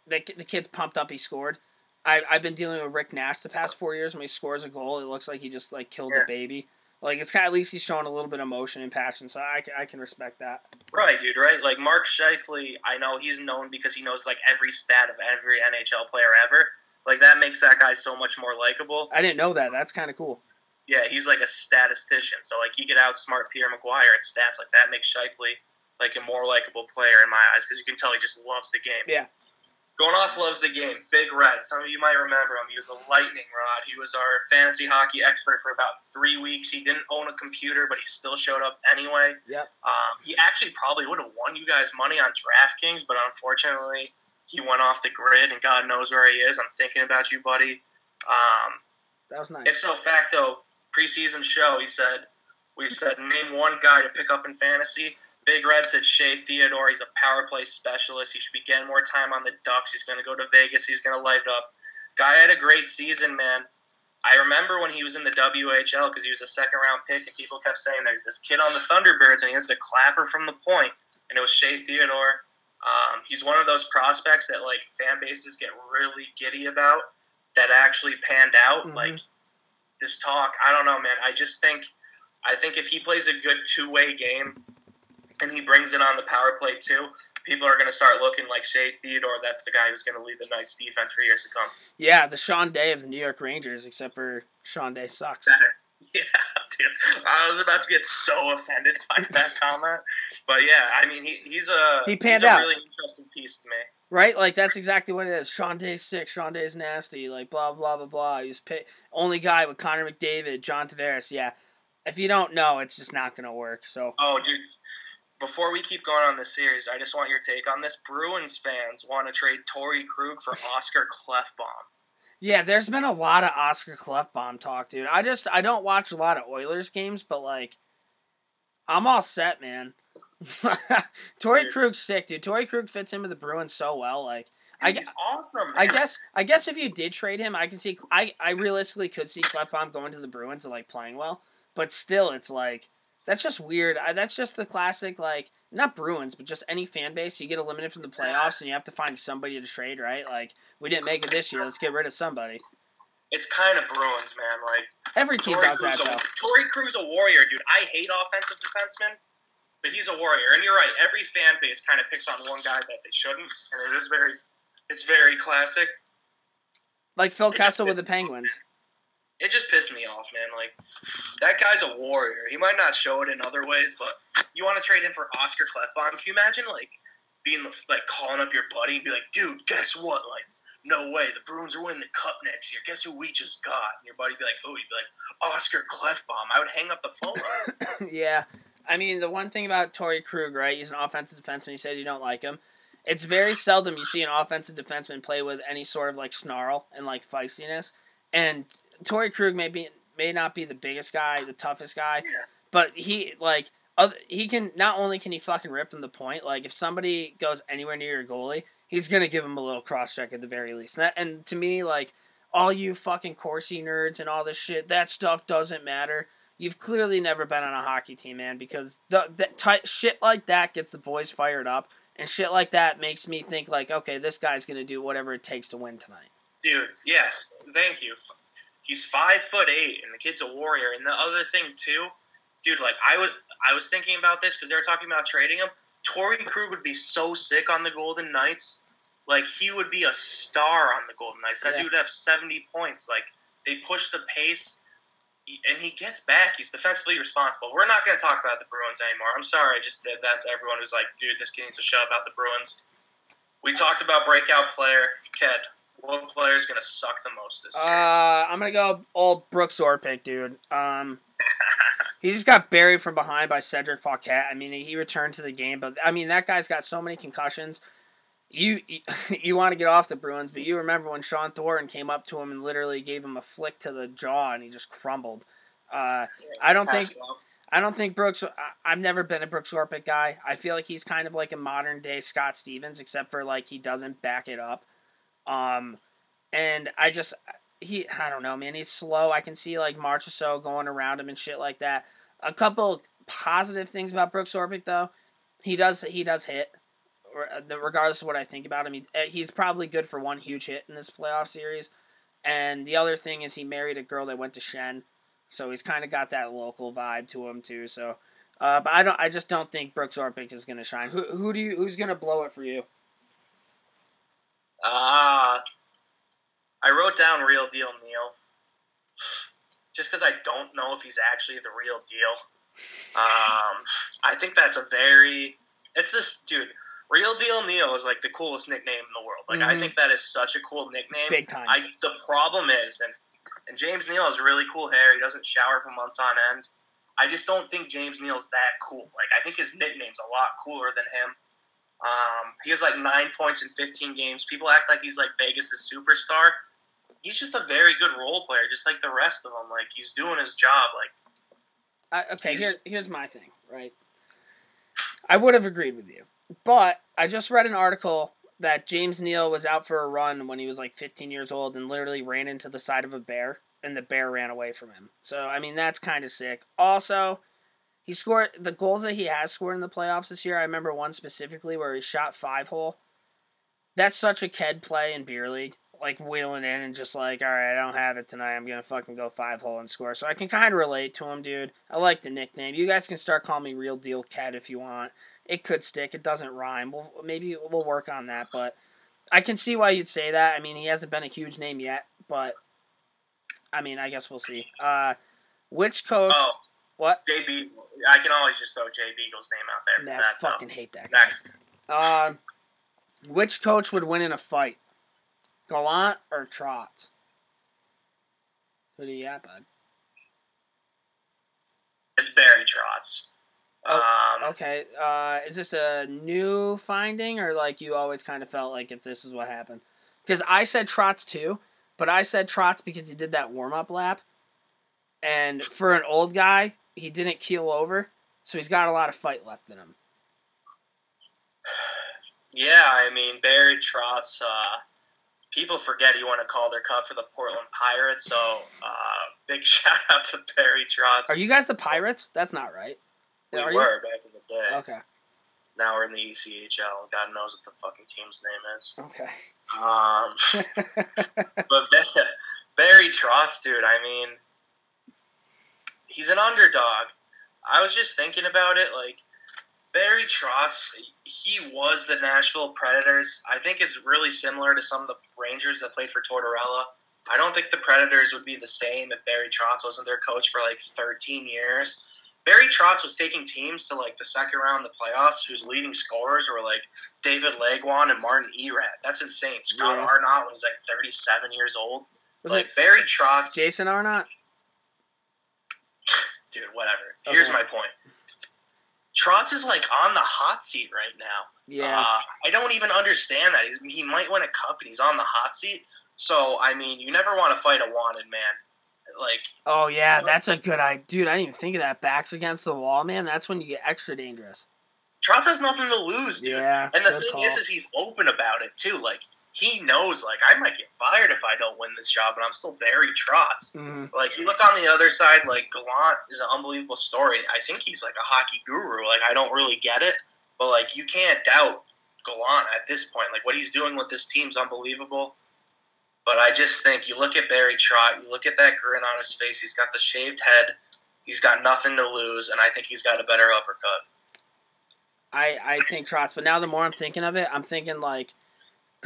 the the kid's pumped up. He scored. I I've been dealing with Rick Nash the past four years. When he scores a goal, it looks like he just like killed Yeah. the baby. Like it's kind of, at least he's showing a little bit of emotion and passion. So I, I can respect that. Right, dude. Right, like Mark Scheifele. I know he's known because he knows like every stat of every NHL player ever. Like that makes that guy so much more likable. I didn't know that. That's kind of cool. Yeah, he's like a statistician. So like he could outsmart Pierre McGuire at stats. Like that makes Scheifele like a more likable player in my eyes because you can tell he just loves the game. Yeah. Going off loves the game. Big Red. Some of you might remember him. He was a lightning rod. He was our fantasy hockey expert for about three weeks. He didn't own a computer, but he still showed up anyway. Yep. Um, he actually probably would have won you guys money on DraftKings, but unfortunately, he went off the grid, and God knows where he is. I'm thinking about you, buddy. Um, That was nice. Ipso facto, preseason show, he said, we said, name one guy to pick up in fantasy. Big Red said Shea Theodore. He's a power play specialist. He should be getting more time on the Ducks. He's going to go to Vegas. He's going to light up. Guy had a great season, man. I remember when he was in the WHL because he was a second round pick, and people kept saying there's this kid on the Thunderbirds, and he has the clapper from the point, and it was Shea Theodore. Um, he's one of those prospects that like fan bases get really giddy about that actually panned out. Mhm. Like this talk, I don't know, man. I just think, I think if he plays a good two way game, and he brings it on the power play too, people are going to start looking like Shea Theodore. That's the guy who's going to lead the Knights defense for years to come. yeah, the Sean Day of the New York Rangers, except for Sean Day sucks. Yeah, dude. I was about to get so offended by that comment, but yeah, I mean, he, he's a He panned out. really interesting piece to me. Right? Like that's exactly what it is. Sean Day's sick. Sean Day's nasty. Like blah blah blah blah. He's pay- only guy with Connor McDavid, John Tavares. Yeah. If you don't know, it's just not gonna work. So Oh, dude. Before we keep going on this series, I just want your take on this. Bruins fans want to trade Torrey Krug for Oscar Klefbom. yeah, there's been a lot of Oscar Klefbom talk, dude. I just I don't watch a lot of Oilers games, but like, I'm all set, man. Dude. Krug's sick, dude. Torrey Krug fits in with the Bruins so well. Like, I He's guess. awesome. I guess I guess if you did trade him, I can see I, I realistically could see Klefbom going to the Bruins and like playing well, but still, it's like that's just weird. I, that's just the classic like not Bruins, but just any fan base. You get eliminated from the playoffs and you have to find somebody to trade, right? Like we didn't make it this year. Let's get rid of somebody. it's kind of Bruins, man. Like Every team Torrey does that Krug's a, though. Torrey Krug's a warrior, dude. I hate offensive defensemen, but he's a warrior. And you're right. Every fan base kind of picks on one guy that they shouldn't, and it is very, it's very classic. Like Phil It just Kessel with the. Penguins. It just pissed me off, man. Like that guy's a warrior. He might not show it in other ways, but you want to trade him for Oscar Klefbom? Can you imagine like being like calling up your buddy and be like, "Dude, guess what? Like, no way, the Bruins are winning the cup next year. Guess who we just got?" And your buddy be like, "Who?" You'd be like, "Oscar Klefbom." I would hang up the phone. yeah. I mean, the one thing about Torrey Krug, right? He's an offensive defenseman. You said you don't like him. It's very seldom you see an offensive defenseman play with any sort of like snarl and like feistiness. And Torrey Krug may be may not be the biggest guy, the toughest guy, Yeah. but he like other, he can not only can he fucking rip from the point. Like if somebody goes anywhere near your goalie, he's gonna give him a little cross check at the very least. And, that, and to me, like all you fucking Corsi nerds and all this shit, that stuff doesn't matter. You've clearly never been on a hockey team, man, because the, shit like that gets the boys fired up, and shit like that makes me think like, okay, this guy's gonna do whatever it takes to win tonight. Dude, yes, thank you. He's five foot eight, and the kid's a warrior. And the other thing too, dude, like I would, I was thinking about this because they were talking about trading him. Torrey Krug would be so sick on the Golden Knights. Like he would be a star on the Golden Knights. That Yeah. dude would have seventy points. Like they push the pace, and he gets back. He's defensively responsible. We're not going to talk about the Bruins anymore. I'm sorry, I just did that to everyone who's like, dude, this kid needs to shut about the Bruins. We talked about breakout player, Ked. What player is going to suck the most this series? Uh, I'm gonna go all Brooks Orpik, dude. Um, he just got buried from behind by Cedric Paquette. I mean, he returned to the game, but I mean, that guy's got so many concussions. You you, want to get off the Bruins, but you remember when Shawn Thornton came up to him and literally gave him a flick to the jaw, and he just crumbled. Uh, I don't think I don't think Brooks. I've never been a Brooks Orpik guy. I feel like he's kind of like a modern day Scott Stevens, except for like he doesn't back it up. Um, and I just he I don't know, man. He's slow. I can see like Marchessault going around him and shit like that. A couple positive things about Brooks Orpik though, he does he does hit. Or, uh, Regardless of what I think about him, he, uh, he's probably good for one huge hit in this playoff series. And the other thing is he married a girl that went to Shen, so he's kind of got that local vibe to him too. So, uh, but I don't. I just don't think Brooks Orpik is going to shine. Who who do you who's going to blow it for you? Uh, I wrote down real deal Neal. Just because I don't know if he's actually the real deal. Um, I think that's a very. It's this dude. Real deal Neal is like the coolest nickname in the world. Like I Mhm. think that is such a cool nickname. Big time. I the problem is, and and James Neal has really cool hair. He doesn't shower for months on end. I just don't think James Neal's that cool. Like I think his nickname's a lot cooler than him. Um, he has like nine points in 15 games. People act like he's like Vegas' superstar. He's just a very good role player, just like the rest of them. Like he's doing his job. Like I, okay, here, here's my thing, right? I would have agreed with you, but I just read an article that James Neal was out for a run when he was like 15 years old and literally ran into the side of a bear, and the bear ran away from him. So, I mean, that's kind of sick. Also, he scored the goals that he has scored in the playoffs this year. I remember one specifically where he shot five hole. That's such a Ked play in beer league. Like wheeling in and just like, all right, I don't have it tonight. I'm gonna fucking go five hole and score. So I can kind of relate to him, dude. I like the nickname. You guys can start calling me Real Deal Cat if you want. It could stick. It doesn't rhyme. We'll maybe we'll work on that, but I can see why you'd say that. I mean, he hasn't been a huge name yet, but I mean, I guess we'll see. Uh, which coach? oh, What? JB. I can always just throw Jay Beagle's name out there for Nah, that. though. fucking hate that guy. Next. Um, which coach would win in a fight? Gallant or Trotz? Who do you got, bud? It's Barry Trotz. Oh, um, Okay. Uh, is this a new finding, or like you always kind of felt like if this is what happened? Because I said Trotz too, but I said Trotz because he did that warm up lap, and for an old guy, he didn't keel over, so he's got a lot of fight left in him. Yeah, I mean Barry Trotz. Uh, people forget he won a Calder Cup for the Portland Pirates, so uh, big shout out to Barry Trotz. Are you guys the Pirates? That's not right. We Are you? were back in the day. Okay. Now we're in the ECHL. God knows what the fucking team's name is. Okay. Um, but Barry Trotz, dude. I mean, he's an underdog. I was just thinking about it. Like Barry Trotz, he was the Nashville Predators. I think it's really similar to some of the Rangers that played for Tortorella. I don't think the Predators would be the same if Barry Trotz wasn't their coach for like 13 years. Barry Trotz was taking teams to like the second round of the playoffs whose leading scorers were like David Legwand and Martin Erat. That's insane. Scott Yeah. Arnott was like 37 years old. Was like it Barry Trotz, Jason Arnott? Dude, whatever. Here's my point. Trotz is like on the hot seat right now. Yeah. Uh, I don't even understand that. He's, he might win a cup and he's on the hot seat. So, I mean, you never want to fight a wanted man. Like, oh yeah, that's a good idea, dude. I didn't even think of that. Backs against the wall, man. That's when you get extra dangerous. Trotz has nothing to lose, dude. Yeah, and the thing call. is, is he's open about it too. Like, he knows, like, I might get fired if I don't win this job, but I'm still Barry Trotz. Mhm. Like, you look on the other side, like, Gallant is an unbelievable story. I think he's like a hockey guru. Like, I don't really get it, but, like, you can't doubt Gallant at this point. Like, what he's doing with this team's unbelievable. But I just think you look at Barry Trotz, you look at that grin on his face. He's got the shaved head. He's got nothing to lose, and I think he's got a better uppercut. I I think Trotz, but now the more I'm thinking of it, I'm thinking like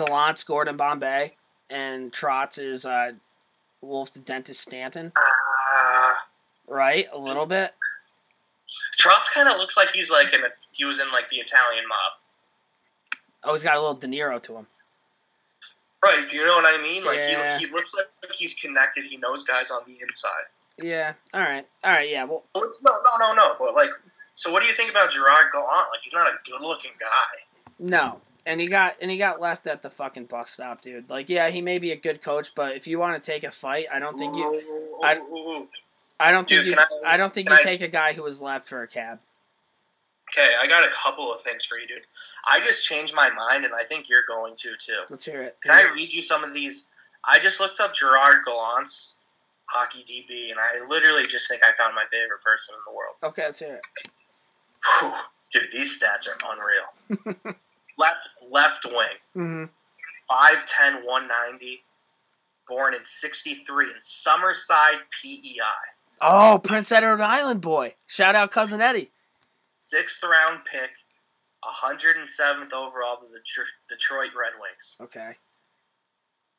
Gallant's Gordon Bombay and Trotz is uh, Wolf the Dentist Stansson, Uh, right? A little bit. Trotz kind of looks like he's like in a, he was in like the Italian mob. Oh, he's got a little De Niro to him. Right, you know what I mean? Like Yeah. he, he looks like he's connected. He knows guys on the inside. Yeah. All right. All right. Yeah. Well, No, no, no, no. But like, so what do you think about Gerard Gallant? Like, he's not a good-looking guy. no. And he got and he got left at the fucking bus stop, dude. Like, yeah, he may be a good coach, but if you want to take a fight, I don't think you. I-. I don't think Dude, you. I, I- don't think you I- take a guy who was left for a cab. Okay, I got a couple of things for you, dude. I just changed my mind, and I think you're going to too. Let's hear it. Can I read you some of these? I just looked up Gerard Gallant's hockey DB, and I literally just think I found my favorite person in the world. Okay, let's hear it. Whew. Dude, these stats are unreal. left left wing, Mm-hmm. 5'10", 190, born in 63 in Summerside, PEI. Oh, Prince Edward Island boy. Shout out cousin Eddie. Sixth round pick, 107th overall to the Detroit Red Wings. Okay.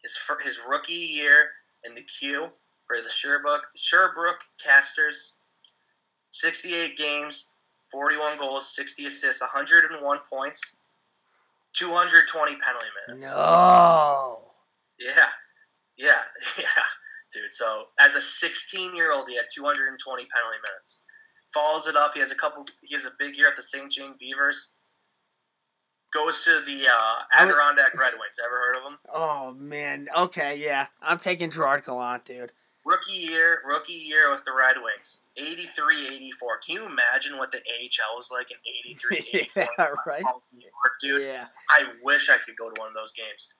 His his rookie year in the queue for the Sherbrooke Sherbrooke Castors, 68 games, 41 goals, 60 assists, 101 points, 220 penalty minutes. No. Yeah, yeah, yeah, dude. So as a 16 year old, he had 220 penalty minutes. Follows it up. He has a couple. He has a big year at the St. Jane Beavers. Goes to the uh, Adirondack Red Wings. Ever heard of them? Oh man. Okay, yeah. I'm taking Gerard Gallant, dude. Rookie year, rookie year with the Red Wings. 83, 84. Can you imagine what the AHL was like in 83, 84? Yeah, right. New York, dude. Yeah. I wish I could go to one of those games.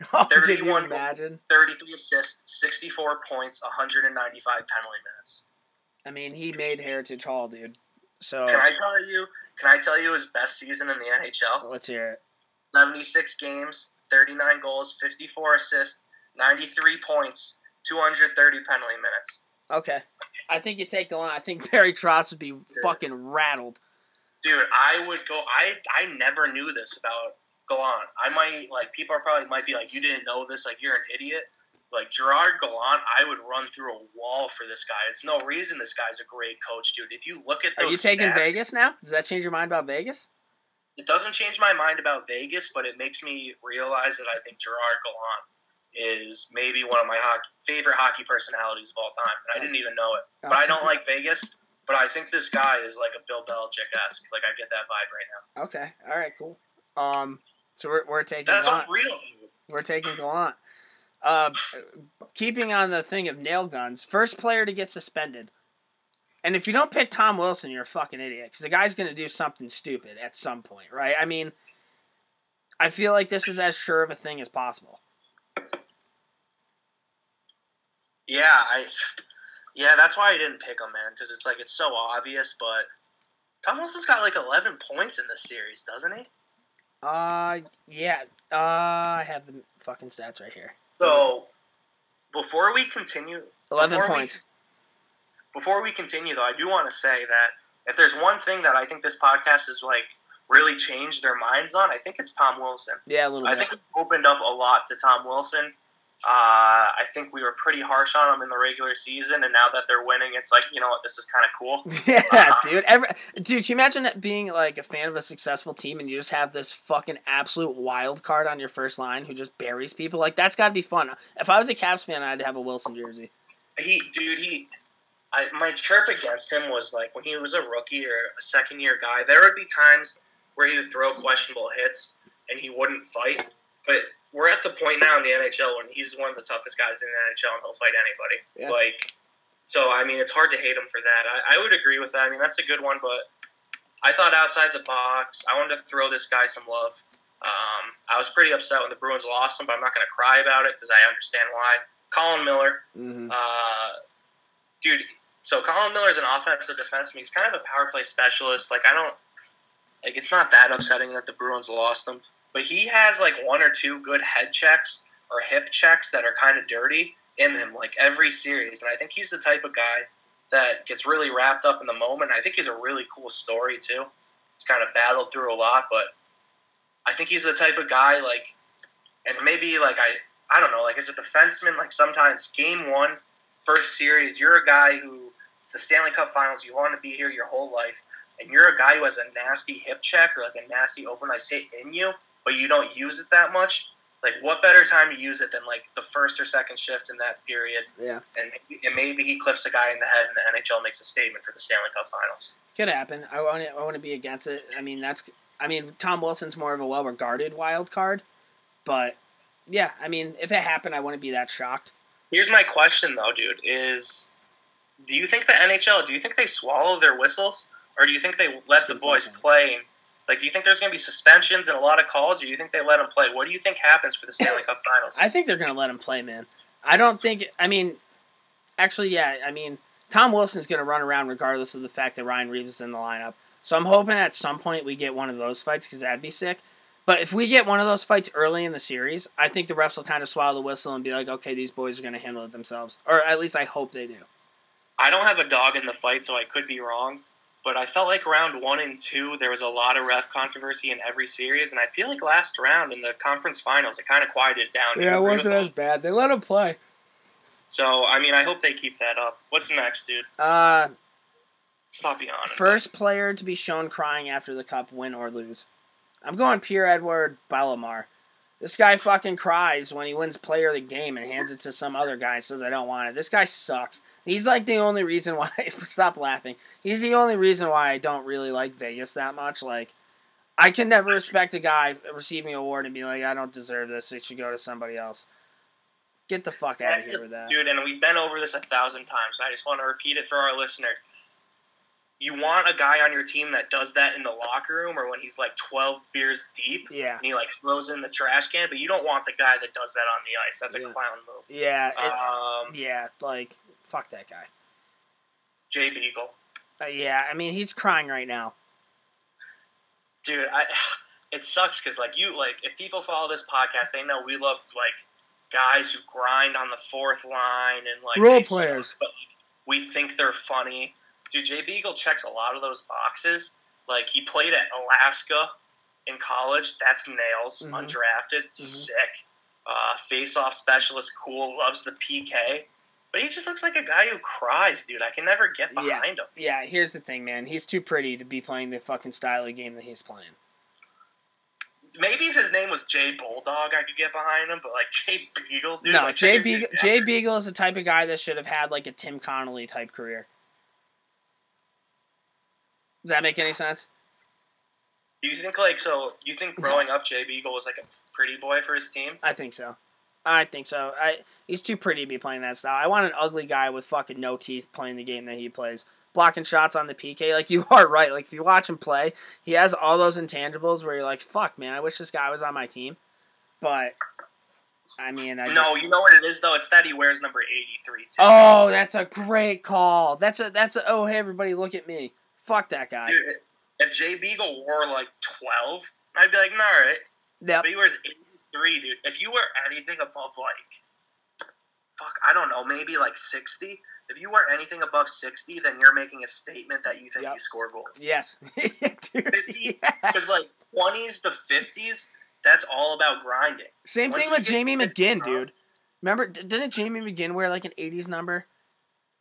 Oh, can you 31 goals, imagine? 33 assists, 64 points, 195 penalty minutes. I mean, he made Heritage Hall, dude. So Can I tell you? Can I tell you his best season in the NHL? let's hear it. 76 games, 39 goals, 54 assists, 93 points, 230 penalty minutes. Okay. I think you take the line. I think Barry Trotz would be fucking rattled. Dude, I would go. I I never knew this about Gallant. I might like people are probably might be like, you didn't know this, like you're an idiot. Like Gerard Gallant, I would run through a wall for this guy. It's no reason this guy's a great coach, dude. If you look at Are you taking stats- Vegas now? Does that change your mind about Vegas? It doesn't change my mind about Vegas, but it makes me realize that I think Gerard Gallant is maybe one of my hockey, favorite hockey personalities of all time. And I didn't even know it. But I don't like Vegas. But I think this guy is like a Bill Belichick esque. Like I get that vibe right now. Okay. All right. Cool. Um. So we're we're taking That's Gallant. unreal, dude. We're taking Gallant. Uh, keeping on the thing of nail guns, first player to get suspended. And if you don't pick Tom Wilson, you're a fucking idiot because the guy's going to do something stupid at some point, right? I mean, I feel like this is as sure of a thing as possible. Yeah, I. Yeah, that's why I didn't pick him, man. Because it's like it's so obvious. But Tom Wilson's got like 11 points in this series, doesn't he? Uh, yeah. Uh, I have the fucking stats right here. So before we continue, Eleven before we points. before we continue, though, I do want to say that if there's one thing that I think this podcast has like really changed their minds on, I think it's Tom Wilson. yeah, a little bit. I bit. think it opened up a lot to Tom Wilson. Uh, I think we were pretty harsh on him in the regular season, and now that they're winning, it's like you know what, this is kind of cool. Yeah, dude. Every, dude, can you imagine being like a fan of a successful team and you just have this fucking absolute wild card on your first line who just buries people? Like that's got to be fun. If I was a Caps fan, I'd have a Wilson jersey. He, dude, he. I, my chirp against him was like when he was a rookie or a second year guy. There would be times where he would throw questionable hits and he wouldn't fight. But we're at the point now in the NHL when he's one of the toughest guys in the NHL and he'll fight anybody. Yeah. Like, so I mean, it's hard to hate him for that. I, I would agree with that. I mean, that's a good one, but I thought outside the box. I wanted to throw this guy some love. Um, I was pretty upset when the Bruins lost him, but I'm not going to cry about it because I understand why. Colin Miller, Mm-hmm. uh, dude. So Colin Miller's an offensive defenseman. He's kind of a power play specialist. Like I don't like it's not that upsetting that the Bruins lost him, but he has like one or two good head checks or hip checks that are kind of dirty in him, like every series. And I think he's the type of guy that gets really wrapped up in the moment. I think he's a really cool story too. He's kind of battled through a lot, but I think he's the type of guy like, and maybe like I I don't know, like as a defenseman, like sometimes game one, first series, you're a guy who it's the Stanley Cup Finals. You want to be here your whole life, and you're a guy who has a nasty hip check or like a nasty open ice hit in you, but you don't use it that much. Like, what better time to use it than like the first or second shift in that period? Yeah. And, and maybe he clips a guy in the head, and the NHL makes a statement for the Stanley Cup Finals. Could happen. I want to. I want to be against it. I mean, that's. I mean, Tom Wilson's more of a well-regarded wild card, but yeah, I mean, if it happened, I wouldn't be that shocked. Here's my question, though, dude: Is do you think the NHL? Do you think they swallow their whistles, or do you think they let the boys question. play? Like, do you think there's going to be suspensions and a lot of calls, or do you think they let them play? What do you think happens for the Stanley Cup Finals? I think they're going to let him play, man. I don't think. I mean, actually, yeah. I mean, Tom Wilson's going to run around regardless of the fact that Ryan Reaves is in the lineup. So I'm hoping at some point we get one of those fights because that'd be sick. But if we get one of those fights early in the series, I think the refs will kind of swallow the whistle and be like, okay, these boys are going to handle it themselves. Or at least I hope they do. I don't have a dog in the fight, so I could be wrong. But I felt like round one and two, there was a lot of ref controversy in every series, and I feel like last round in the conference finals, it kind of quieted down. Yeah, agree with that? bad. They let him play. So, I mean, I hope they keep that up. What's next, dude? Uh, Stop yawning. first player to be shown crying after the cup, win or lose. I'm going Pierre Edouard Bellemare. This guy fucking cries when he wins player of the game and hands it to some other guy and says, I don't want it. This guy sucks. He's like the only reason why. stop laughing. He's the only reason why I don't really like Vegas that much. Like, I can never respect a guy receiving an award and be like, I don't deserve this. It should go to somebody else. Get the fuck out of here with that. Dude, and we've been over this a thousand times. I just want to repeat it for our listeners. You want a guy on your team that does that in the locker room or when he's like 12 beers deep Yeah. and he like throws in the trash can, but you don't want the guy that does that on the ice. That's a clown move. Yeah. Um, yeah. Like, fuck that guy. Jay Beagle. Uh, yeah. I mean, he's crying right now. Dude, I it sucks because like you like if people follow this podcast, they know we love like guys who grind on the fourth line and like Role they suck, players. but we think they're funny. Dude, Jay Beagle checks a lot of those boxes. Like he played at Alaska in college. That's nails. Mhm. Undrafted, sick. Uh, face-off specialist, cool. Loves the PK. But he just looks like a guy who cries, dude. I can never get Yeah. behind him. Yeah, here's the thing, man. He's too pretty to be playing the fucking style of game that he's playing. Maybe if his name was Jay Bulldog, I could get behind him. But like Jay Beagle, dude. no, like, Jay Beagle, Jay. Beagle is the type of guy that should have had like a Tim Connolly type career. Does that make any sense? Do you think like so? You think growing up, Jay Beagle was like a pretty boy for his team? I think so. I think so. I he's too pretty to be playing that style. I want an ugly guy with fucking no teeth playing the game that he plays. Blocking shots on the PK, like you are right. Like if you watch him play, he has all those intangibles where you're like, "Fuck, man, I wish this guy was on my team." But I mean, I no, just- you know what it is though. It's that he wears number eighty-three. Too. Oh, that's a great call. That's a that's a oh hey everybody look at me. Fuck that guy. dude. If Jay Beagle wore like twelve, I'd be like, nah, all right. Yep. But he wears eighty-three, dude. If you wear anything above like fuck, I don't know, maybe like 60. If you wear anything above 60, then you're making a statement that you think Yep. you score goals. Yes. Dude, 50, yes. Because like 20s to 50s, that's all about grinding. Same once thing with Jamie McGinn, 50, dude. Remember, didn't Jamie McGinn wear like an 80s number?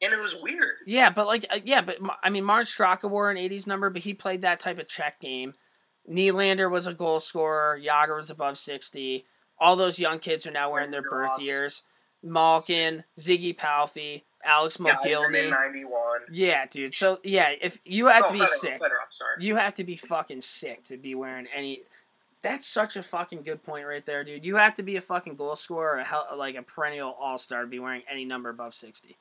And it was weird. Yeah, but like, uh, yeah, but I mean, Martin Straka wore an 80s number, but he played that type of check game. Nylander was a goal scorer. Jagr was above 60. All those young kids are now wearing their birth years. Malkin, Ziggy Palffy, Alex Yeah, 91. Yeah, dude. So yeah, if you have Oh, to be Fedorov, sick, sorry. you have to be fucking sick to be wearing any. That's such a fucking good point right there, dude. You have to be a fucking goal scorer, or a hell, like a perennial all star to be wearing any number above sixty.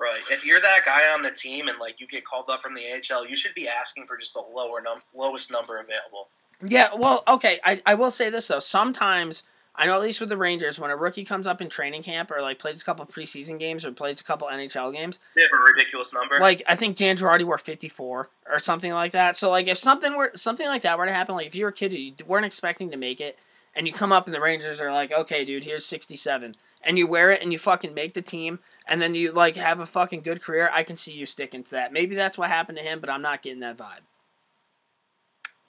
Right. If you're that guy on the team and like you get called up from the AHL, you should be asking for just the lower num lowest number available. Yeah, well, okay. I, I will say this though. Sometimes I know at least with the Rangers, when a rookie comes up in training camp or like plays a couple preseason games or plays a couple NHL games, They have a ridiculous number. like I think Dan Girardi wore fifty four or something like that. So like if something were something like that were to happen, like if you were a kid who you weren't expecting to make it, and you come up and the Rangers are like, okay, dude, here's sixty seven, and you wear it and you fucking make the team, and then you like have a fucking good career, I can see you sticking to that. Maybe that's what happened to him, but I'm not getting that vibe.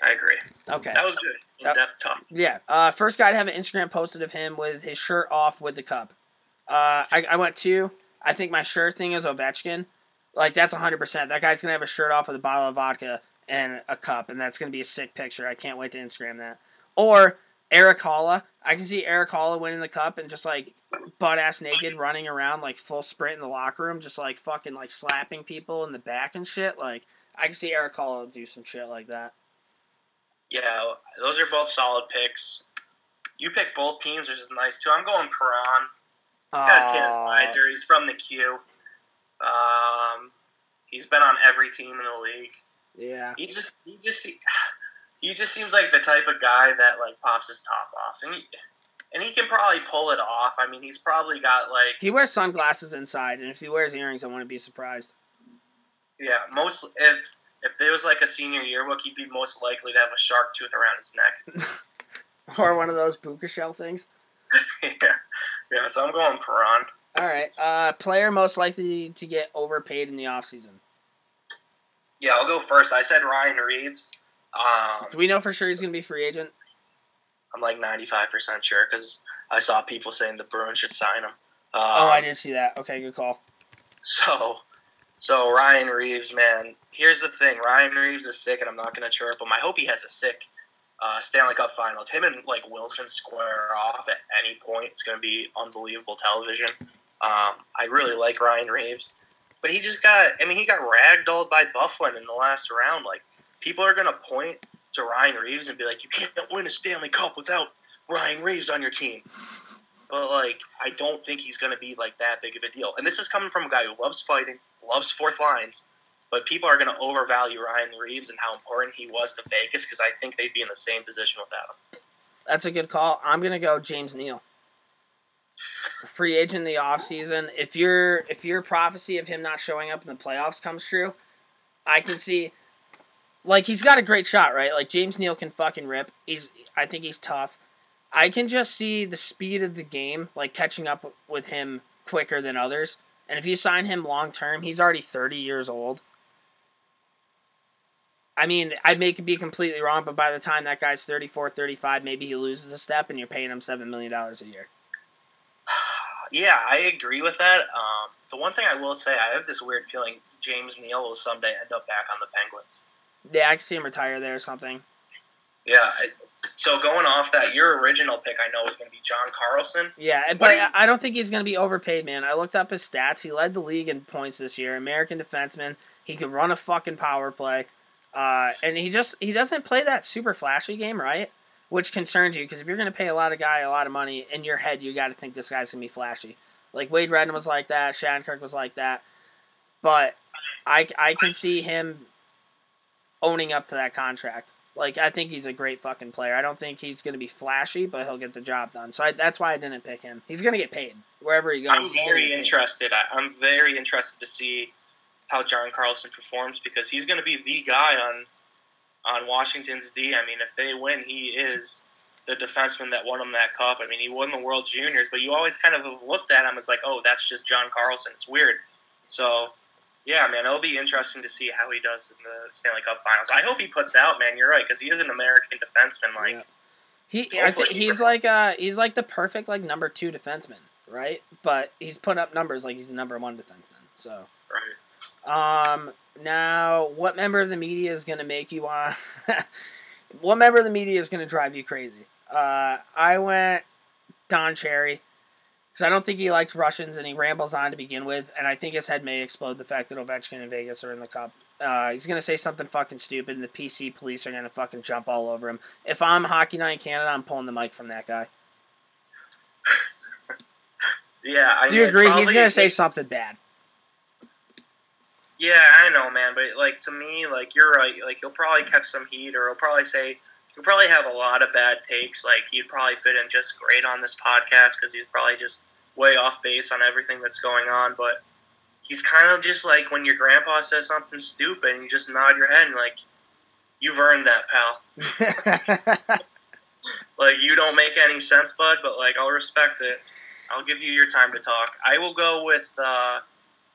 I agree. Okay. That was good. In depth talk. Yeah. Uh, first guy to have an Instagram posted of him with his shirt off with the cup. Uh, I, I went two. I think my shirt thing is Ovechkin. Like that's hundred percent. That guy's gonna have a shirt off with a bottle of vodka and a cup, and that's gonna be a sick picture. I can't wait to Instagram that. Or Erik Haula. I can see Erik Haula winning the cup and just like butt ass naked running around like full sprint in the locker room, just like fucking like slapping people in the back and shit. Like I can see Erik Haula do some shit like that. Yeah, those are both solid picks. You pick both teams, which is nice too. I'm going Perron. He's got a advisor. He's from the Q. Um, he's been on every team in the league. yeah. He just he just he just seems like the type of guy that like pops his top off, and he, and he can probably pull it off. I mean, he's probably got like He wears sunglasses inside, and if he wears earrings, I wouldn't be surprised. yeah, most if if there was like a senior yearbook, he'd be most likely to have a shark tooth around his neck. Or one of those puka shell things. yeah, yeah. So I'm going Perron. All right. Uh, player most likely to get overpaid in the offseason. Yeah, I'll go first. I said Ryan Reaves. Um, Do we know for sure he's going to be free agent? I'm like 95% sure because I saw people saying the Bruins should sign him. Um, oh, I did see that. Okay, good call. So, so Ryan Reaves, man. Here's the thing: Ryan Reaves is sick, and I'm not going to chirp him. I hope he has a sick uh, Stanley Cup final. If him and like Wilson square off at any point, it's going to be unbelievable television. Um, I really like Ryan Reaves, but he just got. I mean, he got ragdolled by Byfuglien in the last round. Like, people are going to point to Ryan Reaves and be like, "You can't win a Stanley Cup without Ryan Reaves on your team." But like, I don't think he's going to be like that big of a deal. And this is coming from a guy who loves fighting, loves fourth lines. But people are going to overvalue Ryan Reaves and how important he was to Vegas because I think they'd be in the same position without him. That's a good call. I'm going to go James Neal. Free agent in the offseason. If your if your prophecy of him not showing up in the playoffs comes true, I can see like he's got a great shot, right? Like James Neal can fucking rip. He's I think he's tough. I can just see the speed of the game like catching up with him quicker than others. And if you sign him long term, he's already 30 years old. I mean, I may be completely wrong, but by the time that guy's 34, 35, maybe he loses a step and you're paying him $7 million a year. Yeah, I agree with that. Um, the one thing I will say, I have this weird feeling James Neal will someday end up back on the Penguins. Yeah, I can see him retire there or something. Yeah. I, so going off that, your original pick I know is going to be John Carlson. Yeah, but I I don't think he's going to be overpaid, man. I looked up his stats. He led the league in points this year. American defenseman. He can run a fucking power play. Uh, and he just he doesn't play that super flashy game, right? Which concerns you because if you're going to pay a lot of guy a lot of money in your head, you got to think this guy's going to be flashy. Like Wade Redden was like that, Shattenkirk was like that, but I I can see him owning up to that contract. Like I think he's a great fucking player. I don't think he's going to be flashy, but he'll get the job done. So I, that's why I didn't pick him. He's going to get paid wherever he goes. I'm very interested. I, I'm very interested to see how John Carlson performs because he's going to be the guy on on Washington's D. I mean, if they win, he is the defenseman that won him that cup. I mean, he won the World Juniors, but you always kind of have looked at him as like, oh, that's just John Carlson. It's weird. So, yeah, man, it'll be interesting to see how he does in the Stanley Cup Finals. I hope he puts out, man. You're right because he is an American defenseman. Like, Yeah. He, I think he's like uh he's like the perfect like number two defenseman, right? But he's putting up numbers like he's the number one defenseman. So, right. um, now what member of the media is gonna make you want? what member of the media is gonna drive you crazy? Uh, I went Don Cherry because I don't think he likes Russians and he rambles on to begin with, and I think his head may explode the fact that Ovechkin and Vegas are in the cup. Uh, he's gonna say something fucking stupid, and the PC police are gonna fucking jump all over him. If I'm Hockey Night in Canada, I'm pulling the mic from that guy. Yeah, I Do you mean, agree? He's gonna say something bad. Yeah, I know, man, but like to me, like you're right. Like he'll probably catch some heat, or he'll probably say he'll probably have a lot of bad takes. Like he'd probably fit in just great on this podcast because he's probably just way off base on everything that's going on. But he's kind of just like when your grandpa says something stupid, and you just nod your head and like you've earned that, pal. Like you don't make any sense, bud, but like I'll respect it. I'll give you your time to talk. I will go with. Uh,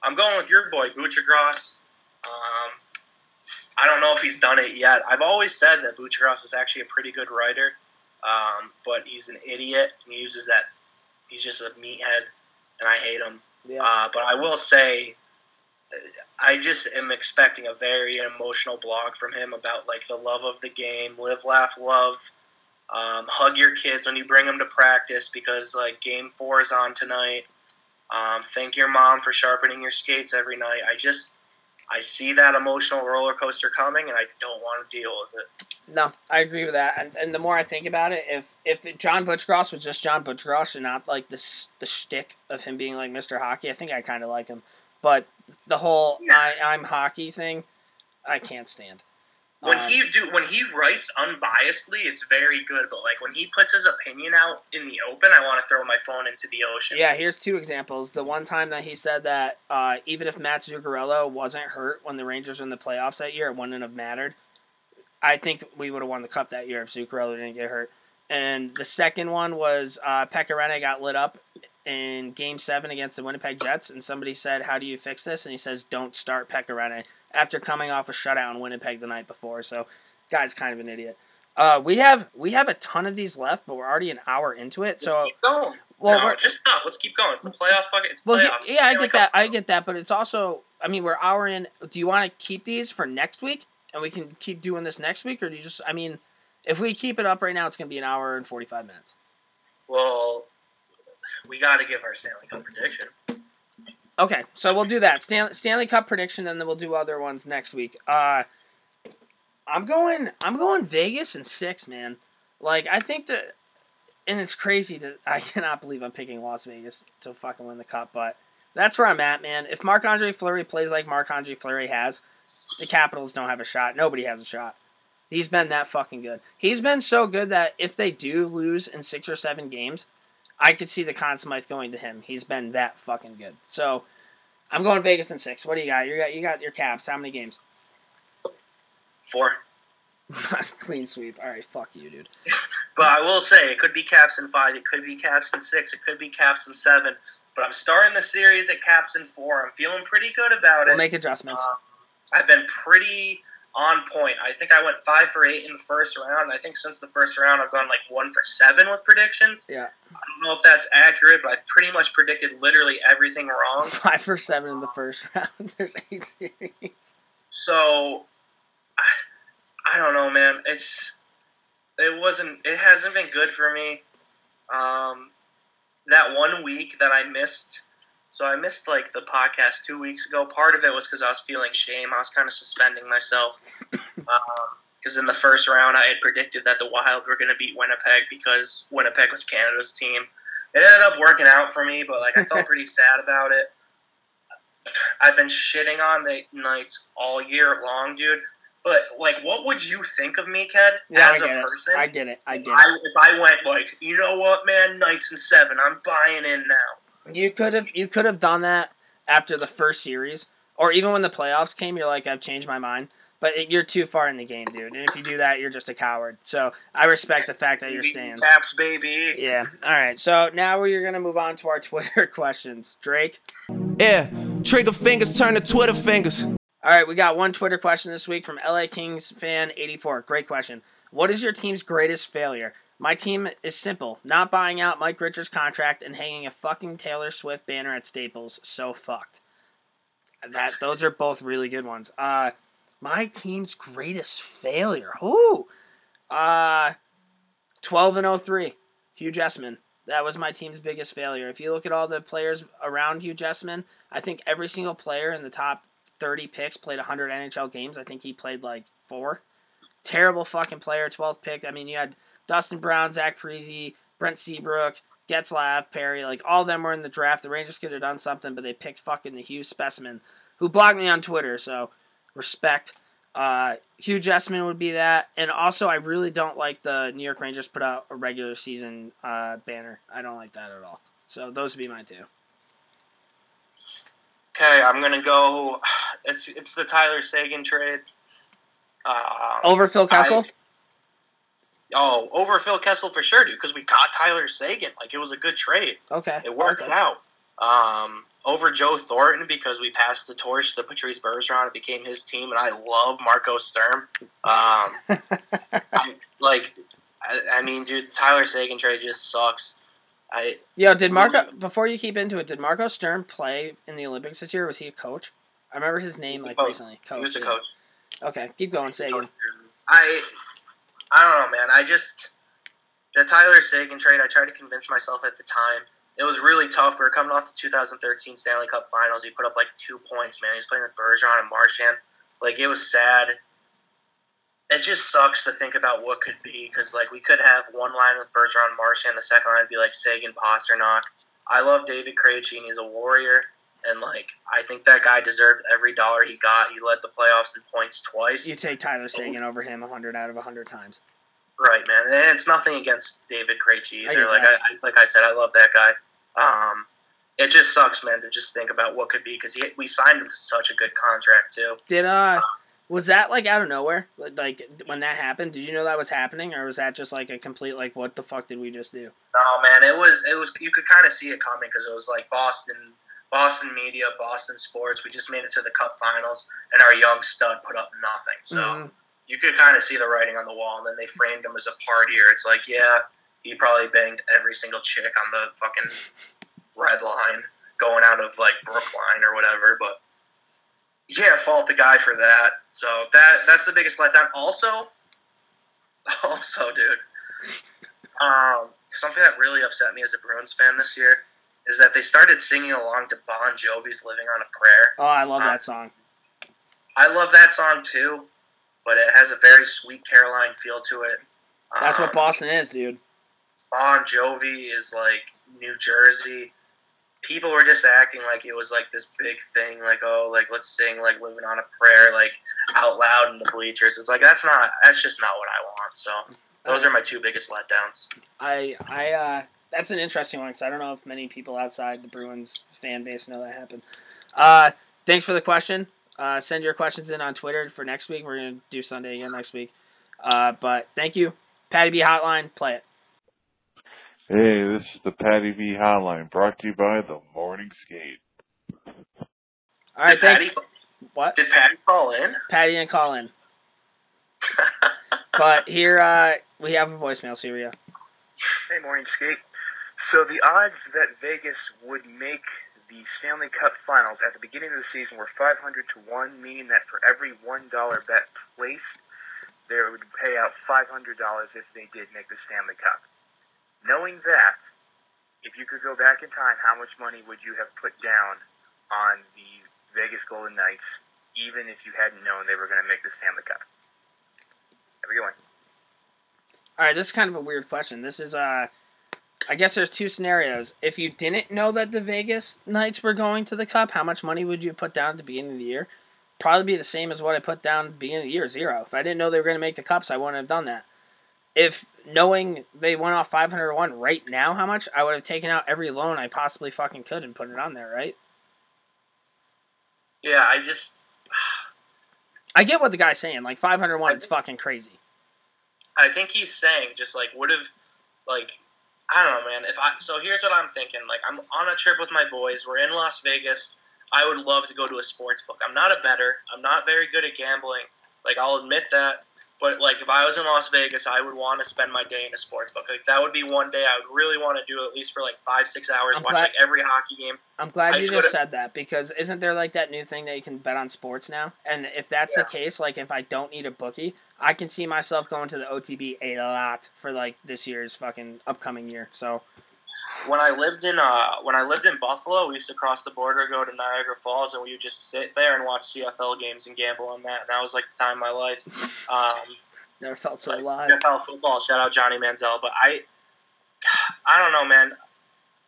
I'm going with your boy Buccigross. Um, I don't know if he's done it yet. I've always said that Buccigross is actually a pretty good writer, um, but he's an idiot. He uses that. He's just a meathead, and I hate him. yeah. Uh, but I will say, I just am expecting a very emotional blog from him about like the love of the game, live, laugh, love. Um, hug your kids when you bring them to practice because like game four is on tonight. Um, thank your mom for sharpening your skates every night. I just I see that emotional roller coaster coming, and I don't want to deal with it. No, I agree with that. And, and the more I think about it, if if John Buccigross was just John Buccigross and not like this the shtick of him being like Mr. Hockey, I think I kind of like him. But the whole I, I'm hockey thing, I can't stand. When Um, he do when he writes unbiasedly, it's very good. But like when he puts his opinion out in the open, I want to throw my phone into the ocean. Yeah, here's two examples. The one time that he said that uh, even if Matt Zuccarello wasn't hurt when the Rangers were in the playoffs that year, it wouldn't have mattered. I think we would have won the cup that year if Zuccarello didn't get hurt. And the second one was uh, got lit up in Game Seven against the Winnipeg Jets, and somebody said, "How do you fix this?" And he says, "Don't start Pekka Rinne." After coming off a shutout in Winnipeg the night before, so guy's kind of an idiot. Uh, we have we have a ton of these left, but we're already an hour into it. Just So keep going. well, no, we're, just stop. Let's keep going. It's the playoff. Fucking, it's well, playoffs. yeah, I get that. I get that, but it's also, I mean, we're hour in. Do you want to keep these for next week, and we can keep doing this next week, or do you just? I mean, if we keep it up right now, it's gonna be an hour and forty five minutes. Well, we got to give our Stanley Cup prediction. Okay, so we'll do that Stan- Stanley Cup prediction, and then we'll do other ones next week. Uh, I'm going. I'm going Vegas and six, man. Like I think that, and it's crazy that I cannot believe I'm picking Las Vegas to fucking win the cup, but that's where I'm at, man. If Marc Andre Fleury plays like Marc Andre Fleury has, the Capitals don't have a shot. Nobody has a shot. He's been that fucking good. He's been so good that if they do lose in six or seven games, I could see the Conn Smythe going to him. He's been that fucking good. So I'm going Vegas in six. What do you got? You got you got your Caps. How many games? Four. Clean sweep. All right, fuck you, dude. But I will say, it could be Caps in five. It could be Caps in six. It could be Caps in seven. But I'm starting the series at Caps in four. I'm feeling pretty good about it. We'll make adjustments. Um, I've been pretty on point. I think I went five for eight in the first round. I think since the first round, I've gone like one for seven with predictions. Yeah, I don't know if that's accurate, but I pretty much predicted literally everything wrong. five for seven in the first round. There's eight series. So I, I don't know, man. It's it wasn't. It hasn't been good for me. Um, that one week that I missed. So I missed like the podcast two weeks ago. Part of it was because I was feeling shame. I was kind of suspending myself. Um, because in the first round, I had predicted that the Wild were going to beat Winnipeg because Winnipeg was Canada's team. It ended up working out for me, but like I felt pretty sad about it. I've been shitting on the Knights all year long, dude. But like, what would you think of me, Ked, Yeah, as a it. person? I get it. I get I, if I went like, you know what, man, Knights and seven, I'm buying in now. It. You could have you could have done that after the first series, or even when the playoffs came. You're like, I've changed my mind. But it, you're too far in the game, dude. And if you do that, you're just a coward. So I respect the fact that you're staying. Caps, baby. Yeah. All right. So now we're gonna move on to our Twitter questions. Drake. Yeah, trigger fingers turn to Twitter fingers. All right, we got one Twitter question this week from LA Kings fan 84. Great question. What is your team's greatest failure? My team is simple: not buying out Mike Richards' contract and hanging a fucking Taylor Swift banner at Staples. So fucked. That those are both really good ones. Uh, my team's greatest failure. Who? Uh, twelve and 03. Hugh Jessiman. That was my team's biggest failure. If you look at all the players around Hugh Jessiman, I think every single player in the top 30 picks played 100 NHL games. I think he played like four. Terrible fucking player, 12th pick. I mean, you had Dustin Brown, Zach Parise, Brent Seabrook, Getzlaf, Perry. Like, all of them were in the draft. The Rangers could have done something, but they picked fucking the Hugh specimen, who blocked me on Twitter, so respect. Uh, Hugh Jessiman would be that. And also, I really don't like the New York Rangers put out a regular season uh, banner. I don't like that at all. So those would be my two. Okay, I'm gonna go. It's it's the Tyler Seguin trade. Um, Over Phil Kessel? Oh, over Phil Kessel for sure, dude. Because we got Tyler Seguin. Like it was a good trade. okay. It worked okay. out. Um, over Joe Thornton because we passed the torch to Patrice Bergeron. It became his team, and I love Marco Sturm. Um, I, like, I, I mean, dude, Tyler Seguin trade just sucks. I Yo, did Marco before you keep into it? Did Marco Sturm play in the Olympics this year? Was he a coach? I remember his name like recently. Coach. he was a yeah. coach. Okay, keep going, Seguin. I I don't know, man. I just the Tyler Seguin trade. I tried to convince myself at the time. It was really tough. We were coming off the 2013 Stanley Cup Finals. He put up like two points, man. He was playing with Bergeron and Marchand. Like it was sad. It just sucks to think about what could be because like we could have one line with Bergeron, Marchand. The second line would be like Seguin, Pastrnak. I love David Krejci, and he's a warrior. And like I think that guy deserved every dollar he got. He led the playoffs in points twice. You take Tyler Seguin over him 100 out of 100 times. Right, man, and it's nothing against David Krejci either. get Like. I, I, like I said, I love that guy. Um, it just sucks, man, to just think about what could be because we signed him to such a good contract too. Did uh, was that like out of nowhere? Like, like when that happened, did you know that was happening, or was that just like a complete like what the fuck did we just do? No, man, it was it was you could kind of see it coming because it was like Boston, Boston media, Boston sports. We just made it to the Cup Finals, and our young stud put up nothing. So Mhm. you could kind of see the writing on the wall, and then they framed him as a partier. It's like, yeah, he probably banged every single chick on the fucking red line going out of like Brookline or whatever, but yeah, fault the guy for that. So that that's the biggest letdown. Also, also, dude, um, something that really upset me as a Bruins fan this year is that they started singing along to Bon Jovi's "Living on a Prayer." Oh, I love that song. I love that song too, but it has a very sweet Caroline feel to it. That's what Um, Boston is, dude. Bon Jovi is like New Jersey. People were just acting like it was like this big thing, like oh, like let's sing like "Living on a Prayer" like out loud in the bleachers. It's like that's not that's just not what I want. So those are my two biggest letdowns. I I uh that's an interesting one because I don't know if many people outside the Bruins fan base know that happened. Uh, thanks for the question. Uh, send your questions in on Twitter for next week. We're gonna do Sunday again next week. Uh, but thank you, Patty B Hotline. Play it. Hey, this is the Patty B Hotline, brought to you by the Morning Skate. All right, did Patty thanks. What? did Patty call in? Patty didn't call in. But here uh, we have a voicemail. So here we go. Hey, morning skate. So the odds that Vegas would make the Stanley Cup Finals at the beginning of the season were 500 to one, meaning that for every one dollar bet placed, they would pay out 500 dollars if they did make the Stanley Cup. Knowing that, if you could go back in time, how much money would you have put down on the Vegas Golden Knights, even if you hadn't known they were going to make the Stanley Cup? Have a good one. All right, this is kind of a weird question. This is uh I guess there's two scenarios. If you didn't know that the Vegas Knights were going to the Cup, how much money would you put down at the beginning of the year? Probably be the same as what I put down at the beginning of the year, zero. If I didn't know they were going to make the Cups, I wouldn't have done that. If knowing they went off 501 right now, how much? I would have taken out every loan I possibly fucking could and put it on there, right? Yeah, I just I get what the guy's saying. Like 501 is fucking crazy. I think he's saying just like would have like I don't know, man. If I so here's what I'm thinking. Like I'm on a trip with my boys. We're in Las Vegas. I would love to go to a sports book. I'm not a better. I'm not very good at gambling. Like I'll admit that. But like if I was in Las Vegas, I would want to spend my day in a sports book. Like that would be one day I would really want to do at least for like five six hours. I'm watch glad- like every hockey game. I'm glad I you just said that because isn't there like that new thing that you can bet on sports now? And if that's the case, like if I don't need a bookie, I can see myself going to the OTB a lot for like this year's fucking upcoming year. So when I lived in uh when I lived in Buffalo, we used to cross the border, go to Niagara Falls, and we would just sit there and watch CFL games and gamble on that. And that was like the time of my life. Um, never felt so like alive. NFL football. Shout out Johnny Manziel. But I, I don't know, man.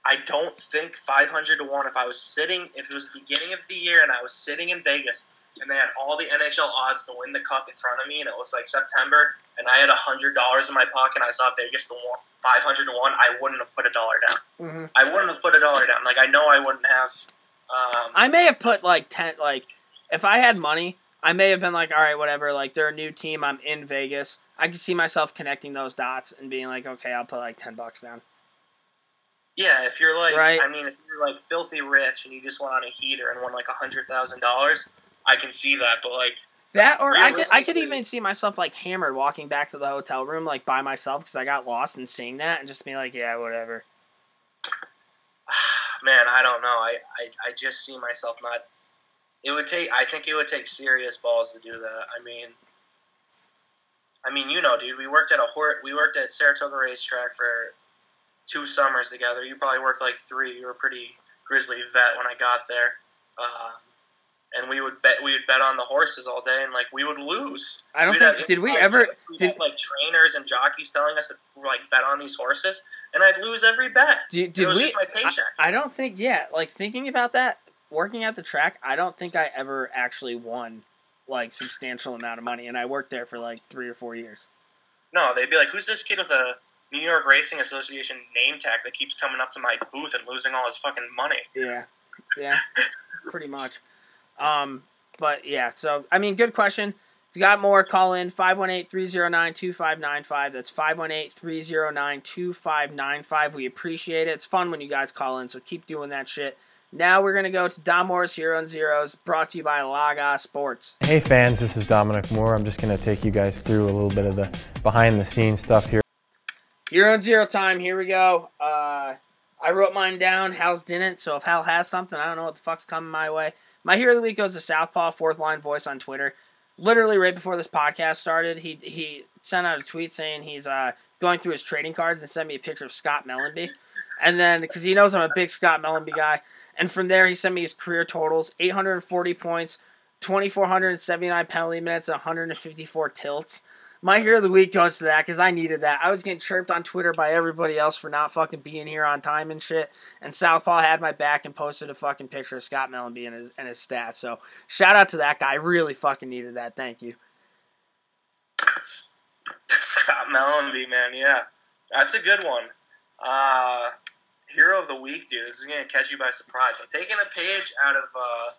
I don't think 500 to one. If I was sitting, if it was the beginning of the year and I was sitting in Vegas and they had all the NHL odds to win the cup in front of me, and it was like September, and I had hundred dollars in my pocket, and I saw Vegas to one, 500 to one, I wouldn't have put a dollar down. hmm I wouldn't have put a dollar down. Like I know I wouldn't have. Um, I may have put like ten. Like if I had money, I may have been like, all right, whatever. Like they're a new team. I'm in Vegas. I could see myself connecting those dots and being like, okay, I'll put like ten bucks down. yeah, if you're like, Right. I mean, if you're like filthy rich and you just went on a heater and won like a hundred thousand dollars, I can see that. But like, That or I could I could even see myself like hammered walking back to the hotel room like by myself because I got lost and seeing that and just be like, yeah, whatever. man, I don't know. I, I, I just see myself not. It would take. I think it would take serious balls to do that. I mean, I mean, you know, dude. We worked at a hor- We worked at Saratoga Racetrack for two summers together. You probably worked like three. You were a pretty grizzly vet when I got there. Um, and we would bet. We would bet on the horses all day, and like we would lose. I don't We'd think have did we ever. We'd did have, like trainers and jockeys telling us to like bet on these horses, and I'd lose every bet. did, it did we just my paycheck. I, I don't think yeah like thinking about that working at the track I don't think I ever actually won like substantial amount of money and I worked there for like three or four years. No, they'd be like, "Who's this kid with a New York Racing Association name tag that keeps coming up to my booth and losing all his fucking money?" Yeah, yeah, pretty much. Um, but yeah, so I mean, good question. If you got more, call in 518-309-2595. That's 518-309-2595. We appreciate it. It's fun when you guys call in, so keep doing that shit. Now we're gonna go to Dom Moore's Hero and Zeros, brought to you by Laga Sports. Hey fans, this is Dominic Moore. I'm just going to take you guys through a little bit of the behind the scenes stuff here. Hero and Zero time. Here we go. Uh, I wrote mine down. Hal's didn't. So if Hal has something, I don't know what the fuck's coming my way. My hero of the week goes to Southpaw, fourth line voice on Twitter. Literally right before this podcast started, he he sent out a tweet saying he's uh, going through his trading cards and sent me a picture of Scott Mellanby. And then because he knows I'm a big Scott Mellanby guy, and from there he sent me his career totals: 840 points, 2,479 penalty minutes, and 154 tilts. My hero of the week goes to that because I needed that. I was getting chirped on Twitter by everybody else for not fucking being here on time and shit. And Southpaw had my back and posted a fucking picture of Scott Mellanby and his and his stats. So shout out to that guy. I really fucking needed that. Thank you. Scott Mellanby, man, yeah, that's a good one. Uh, hero of the week, dude. This is gonna catch you by surprise. I'm taking a page out of uh,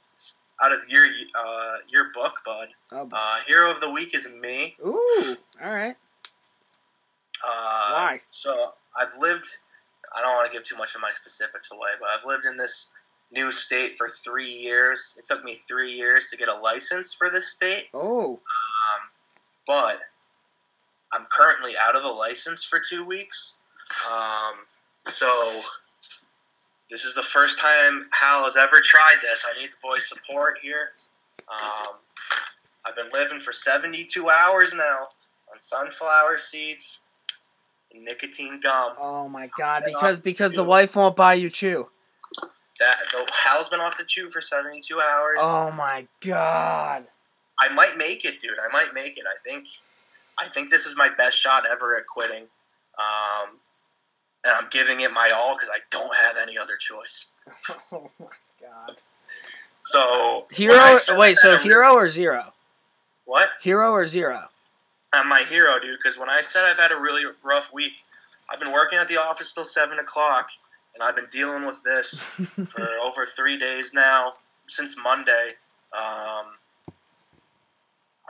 out of your uh, your book, bud. Oh, Uh, hero of the week is me. ooh, all right. Uh, Why? So I've lived. I don't want to give too much of my specifics away, but I've lived in this new state for three years. It took me three years to get a license for this state, Oh, um, but I'm currently out of the license for two weeks. Um, so this is the first time Hal has ever tried this. I need the boys' support here. Um, I've been living for 72 hours now on sunflower seeds and nicotine gum. oh my God! Because because the wife won't buy you chew. That the Hal's been off the chew for 72 hours. Oh my God! I might make it, dude. I might make it. I think, I think this is my best shot ever at quitting, um, and I'm giving it my all because I don't have any other choice. Oh my God! So Hero? when I said Wait, so that, hero or zero? What? Hero or zero? I'm my hero, dude. Because when I said I've had a really rough week, I've been working at the office till seven o'clock, and I've been dealing with this for over three days now since Monday. Um,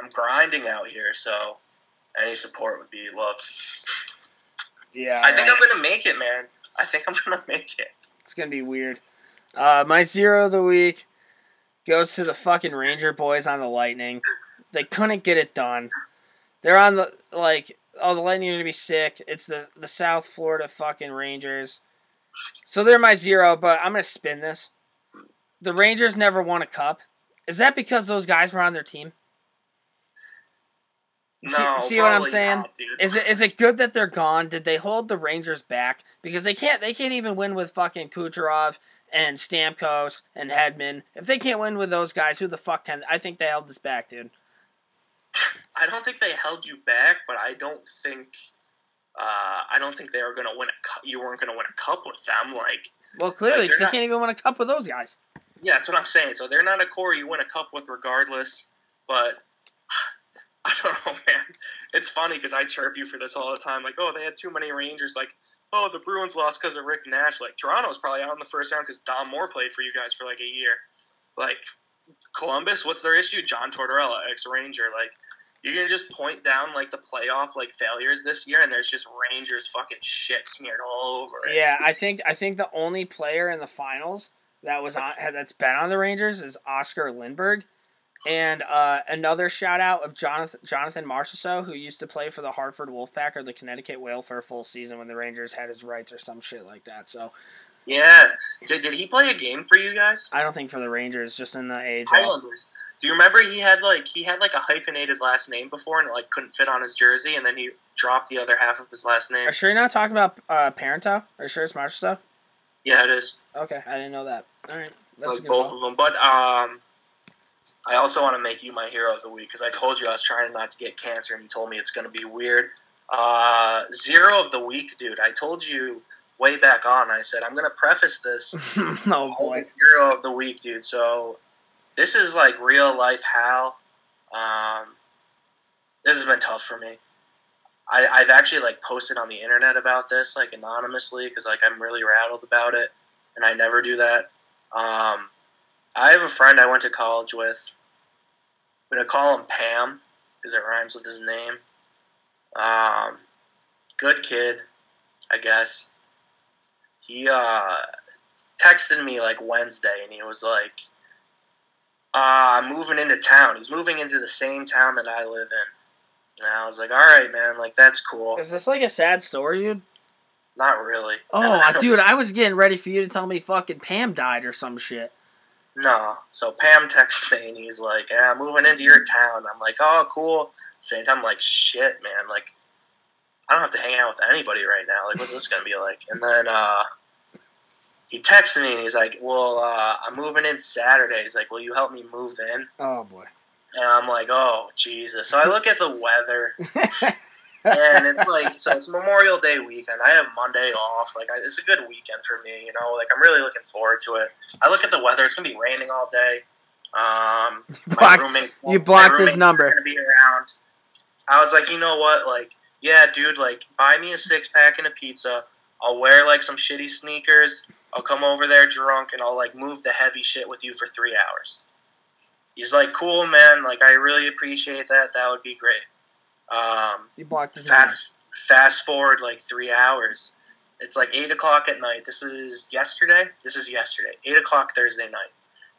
I'm grinding out here, so any support would be loved. Yeah, I think right. I'm gonna make it, man. I think I'm gonna make it. It's gonna be weird. Uh, my zero of the week goes to the fucking Ranger boys on the Lightning. They couldn't get it done. They're on the like, oh, the Lightning are gonna be sick. It's the the South Florida fucking Rangers. So they're my zero, but I'm gonna spin this. The Rangers never won a cup. Is that because those guys were on their team? See- No, see what I'm saying? not. Is it is it good that they're gone? Did they hold the Rangers back because they can't they can't even win with fucking Kucherov and Stamkos and Hedman. If they can't win with those guys, who the fuck can? I think they held this back, dude. I don't think they held you back, but I don't think uh, I don't think they were gonna win a cup. You weren't gonna win a cup with them. Like, Well, clearly, Like, they're they can't even win a cup with those guys. yeah, that's what I'm saying. So they're not a core you win a cup with regardless. But I don't know, man. It's funny because I chirp you for this all the time. Like, oh, they had too many Rangers. Like, oh, the Bruins lost because of Rick Nash. Like, Toronto's probably out in the first round because Dom Moore played for you guys for like a year. Like, Columbus, what's their issue? John Tortorella, ex Ranger. Like, you're gonna just point down like the playoff like failures this year, and there's just Rangers fucking shit smeared all over it. Yeah, I think I think the only player in the finals that was on that's been on the Rangers is Oscar Lindberg. And uh, another shout out of Jonathan Jonathan Marchessault, who used to play for the Hartford Wolfpack or the Connecticut Whale for a full season when the Rangers had his rights or some shit like that. So Yeah. Did, did he play a game for you guys? I don't think for the Rangers, just in the AHL. Highlanders. Do you remember he had like he had like a hyphenated last name before and it like couldn't fit on his jersey and then he dropped the other half of his last name? Are you sure you're not talking about uh, Parento? Are you sure it's Marchessault? Yeah, it is. Okay, I didn't know that. All right, that's like good both call. of them. But um, I also want to make you my hero of the week because I told you I was trying not to get cancer, and you told me it's going to be weird. Uh, zero of the week, dude. I told you way back on. I said I'm going to preface this oh boy. zero of the week, dude. So this is like real life Hal. Um, this has been tough for me. I, I've actually like posted on the internet about this like anonymously because like I'm really rattled about it, and I never do that. Um, I have a friend I went to college with. I'm gonna call him Pam because it rhymes with his name. Um, good kid, I guess. He uh, texted me like Wednesday, and he was like, uh, "I'm moving into town." He's moving into the same town that I live in. And I was like, "All right, man. Like that's cool." Is this like a sad story, dude? Not really. Oh, I dude, I was getting ready for you to tell me fucking Pam died or some shit. No. So Pam texts me and he's like, yeah, I'm moving into your town. I'm like, oh, cool. Same time, I'm like, shit, man. Like, I don't have to hang out with anybody right now. Like, what's this going to be like? And then uh, he texts me and he's like, well, uh, I'm moving in Saturday. He's like, will you help me move in? Oh boy. And I'm like, oh, Jesus. So I look at the weather and it's like, so it's Memorial Day weekend. I have Monday off. Like, I, it's a good weekend for me, you know? Like, I'm really looking forward to it. I look at the weather. It's going to be raining all day. Um, my blocked- roommate, you blocked his number. Gonna be around. I was like, you know what? Like, yeah, dude. Like, buy me a six pack and a pizza. I'll wear like some shitty sneakers. I'll come over there drunk and I'll like move the heavy shit with you for three hours. He's like, cool, man. Like, I really appreciate that. That would be great. Um, You blocked his fast fast forward like three hours. It's like eight o'clock at night. This is yesterday. This is yesterday. Eight o'clock Thursday night.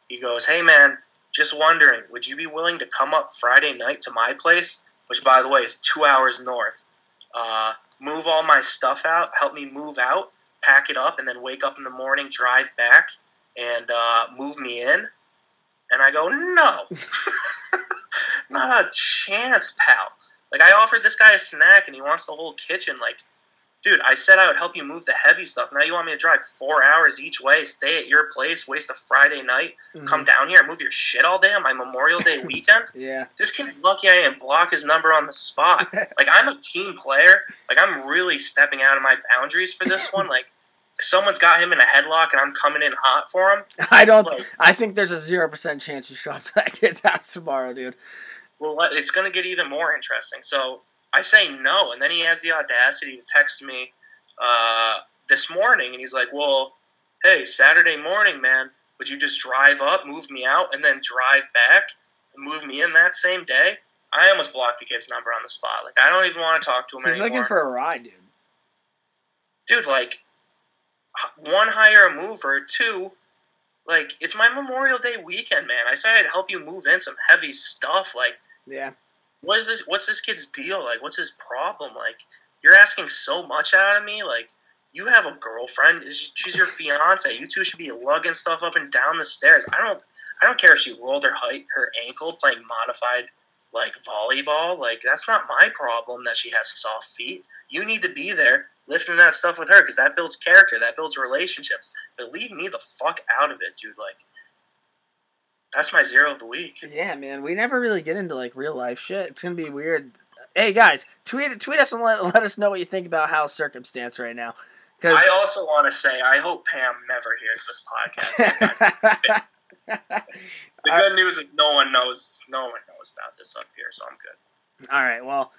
He goes, "Hey man, just wondering, would you be willing to come up Friday night to my place, which by the way is two hours north? Uh, move all my stuff out, help me move out, pack it up, and then wake up in the morning, drive back, and uh, move me in." And I go, "No, not a chance, pal." Like I offered this guy a snack and he wants the whole kitchen. Like, dude, I said I would help you move the heavy stuff. Now you want me to drive four hours each way, stay at your place, waste a Friday night, Mm-hmm. come down here and move your shit all day on my Memorial Day weekend? Yeah. This kid's lucky I didn't block his number on the spot. like I'm a team player. Like I'm really stepping out of my boundaries for this one. Like someone's got him in a headlock and I'm coming in hot for him. I don't. Like, I think there's a zero percent chance you show up to that kid's house tomorrow, dude. Well, it's going to get even more interesting. So I say no, and then he has the audacity to text me uh, this morning, and he's like, "Well, hey, Saturday morning, man, would you just drive up, move me out, and then drive back, and move me in that same day?" I almost blocked the kid's number on the spot. Like I don't even want to talk to him He's anymore. looking for a ride, dude. dude, like, one, hire a mover. Two, like, it's my Memorial Day weekend, man. I said I'd help you move in some heavy stuff. Like, Yeah. what is this? What's this kid's deal? Like, what's his problem? Like, you're asking so much out of me. Like, you have a girlfriend. She's your fiance. You two should be lugging stuff up and down the stairs. I don't. I don't care if she rolled her height, her ankle playing modified like volleyball. Like that's not my problem that she has soft feet. You need to be there lifting that stuff with her because that builds character, that builds relationships. But leave me the fuck out of it, dude. Like that's my zero of the week. Yeah, man. We never really get into like real life shit. It's gonna be weird. Hey guys, tweet tweet us and let, let us know what you think about Hal's circumstance right now. Because I also want to say I hope Pam never hears this podcast. the good news is no one knows. No one knows about this up here, so I'm good. All right. Well,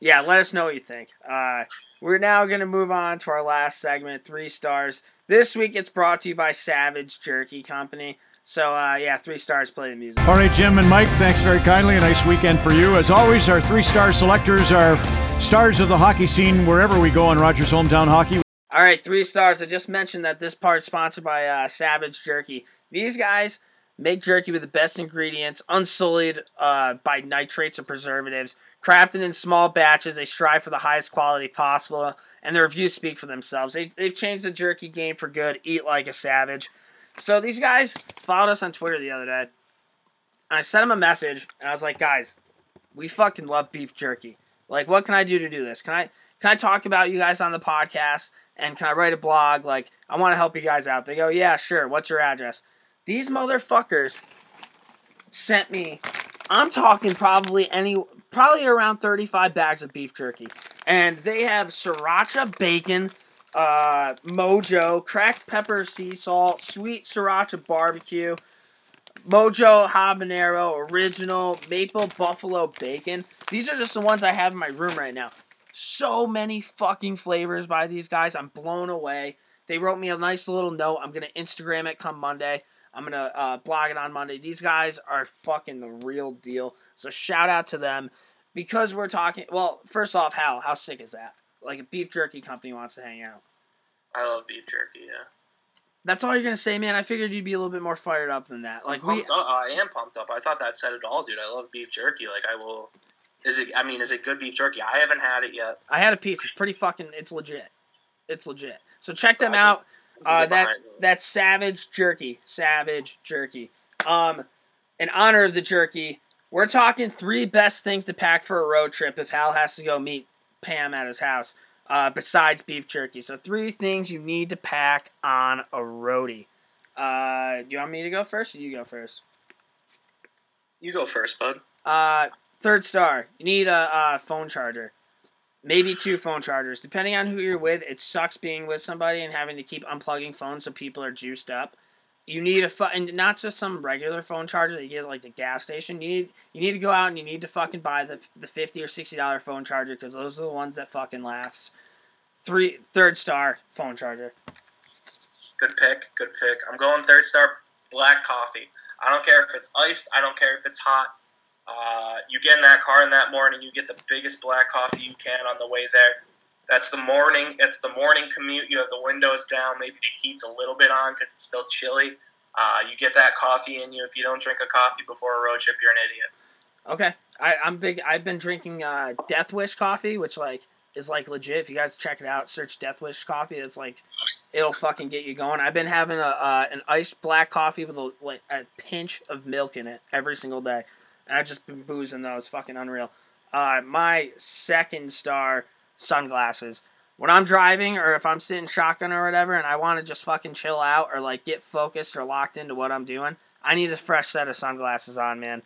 yeah. Let us know what you think. Uh, we're now going to move on to our last segment, three stars. This week it's brought to you by Savage Jerky Company. So uh, yeah, three stars. Play the music. All right, Jim and Mike, thanks very kindly. A nice weekend for you. As always, our three star selectors are stars of the hockey scene wherever we go on Rogers Hometown Hockey. All right, three stars. I just mentioned that this part is sponsored by uh, Savage Jerky. These guys make jerky with the best ingredients, unsullied uh, by nitrates or preservatives, crafted in small batches. They strive for the highest quality possible, and the reviews speak for themselves. They, they've changed the jerky game for good. Eat like a savage. So these guys followed us on Twitter the other day. And I sent them a message, and I was like, guys, we fucking love beef jerky. Like, what can I do to do this? Can I can I talk about you guys on the podcast? And can I write a blog? Like, I want to help you guys out. They go, yeah, sure. What's your address? These motherfuckers sent me. I'm talking probably any, probably around 35 bags of beef jerky, and they have sriracha bacon, uh, mojo, cracked pepper, sea salt, sweet sriracha barbecue, Mojo Habanero Original Maple Buffalo Bacon. These are just the ones I have in my room right now. So many fucking flavors by these guys. I'm blown away. They wrote me a nice little note. I'm gonna Instagram it come Monday. I'm gonna uh, blog it on Monday. These guys are fucking the real deal. So shout out to them because we're talking. Well, first off, Hal, how sick is that? Like a beef jerky company wants to hang out. I love beef jerky. Yeah, That's all you're gonna say, man. I figured you'd be a little bit more fired up than that. Like I'm we. I am pumped up. I thought that said it all, dude. I love beef jerky. Like I will. Is it? I mean, is it good beef jerky? I haven't had it yet. I had a piece. It's pretty fucking. It's legit. It's legit. So check them I out. Uh, that that's Savage Jerky. Savage Jerky. Um, in honor of the jerky, we're talking three best things to pack for a road trip if Hal has to go meet Pam at his house. Uh, besides beef jerky, so three things you need to pack on a roadie. Uh, you want me to go first, or you go first? You go first, bud. Uh, third star. You need a, a phone charger. Maybe two phone chargers. Depending on who you're with, it sucks being with somebody and having to keep unplugging phones so people are juiced up. You need a fu- and not just some regular phone charger that you get at, like the gas station. You need you need to go out and you need to fucking buy the the fifty or sixty dollar phone charger because those are the ones that fucking last. Three third star phone charger. Good pick. Good pick. I'm going third star black coffee. I don't care if it's iced. I don't care if it's hot. Uh, you get in that car in that morning, you get the biggest black coffee you can on the way there. That's the morning. It's the morning commute. You have the windows down. Maybe the heat's a little bit on because it's still chilly. Uh, you get that coffee in you. If you don't drink a coffee before a road trip, you're an idiot. Okay, I, I'm big. I've been drinking uh, Death Wish coffee, which like is like legit. If you guys check it out, search Death Wish coffee. It's like it'll fucking get you going. I've been having a uh, an iced black coffee with a like a pinch of milk in it every single day, and I've just been boozing those. Fucking unreal. Uh, my second star sunglasses. When I'm driving or if I'm sitting shotgun or whatever, and I want to just fucking chill out or like get focused or locked into what I'm doing, I need a fresh set of sunglasses on, man.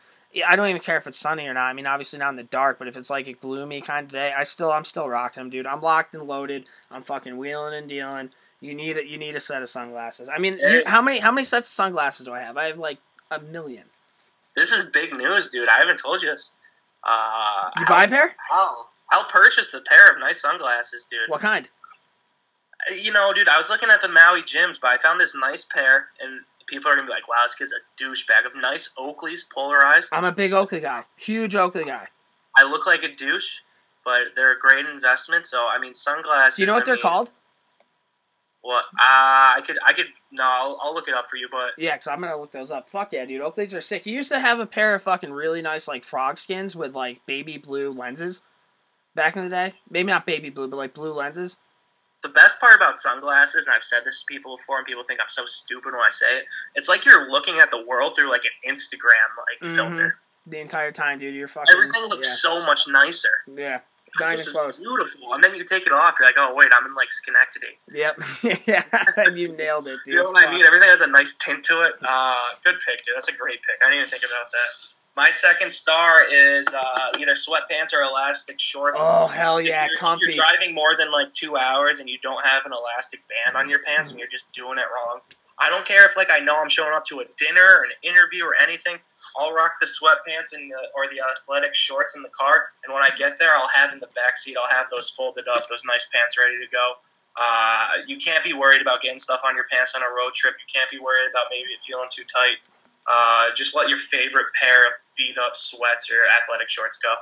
I don't even care if it's sunny or not. I mean, obviously not in the dark, but if it's like a gloomy kind of day, I still I'm still rocking them, dude. I'm locked and loaded. I'm fucking wheeling and dealing. You need it. You need a set of sunglasses. I mean, you, how many how many sets of sunglasses do I have? I have like a million. This is big news, dude. I haven't told you this. Uh, You buy a pair? I'll, I'll purchase a pair of nice sunglasses, dude. What kind? You know, dude, I was looking at the Maui Jims, but I found this nice pair, and people are gonna be like, "Wow, this kid's a douchebag." Of nice Oakleys, polarized. I'm a big Oakley guy. Huge Oakley guy. I look like a douche, but they're a great investment. So I mean, sunglasses. Do you know what I they're mean, called? What? Uh, I could, I could. No, I'll, I'll look it up for you. But Yeah, because I'm gonna look those up. Fuck yeah, dude. Oakleys are sick. You used to have a pair of fucking really nice like frog skins with like baby blue lenses back in the day. Maybe not baby blue, but like blue lenses. the best part about sunglasses, and I've said this to people before, and people think I'm so stupid when I say it. It's like you're looking at the world through like an Instagram like Mhm. filter. The entire time, dude. You're fucking. Everything looks so much nicer. Yeah. yeah. This is close. beautiful, and then you take it off. You're like, oh wait, I'm in like Schenectady. Yep. yeah. you nailed it, dude. You know what I mean? Everything has a nice tint to it. Uh, good pick, dude. That's a great pick. I didn't even think about that. My second star is uh, either sweatpants or elastic shorts. Oh hell If yeah, you're, if comfy. you're driving more than like two hours and you don't have an elastic band on your pants and you're just doing it wrong. I don't care if like I know I'm showing up to a dinner or an interview or anything. I'll rock the sweatpants and the, or the athletic shorts in the car, and when I get there, I'll have in the back seat. I'll have those folded up, those nice pants ready to go. Uh, you can't be worried about getting stuff on your pants on a road trip. You can't be worried about maybe it feeling too tight. Uh, just let your favorite pair of beat up sweats or athletic shorts go.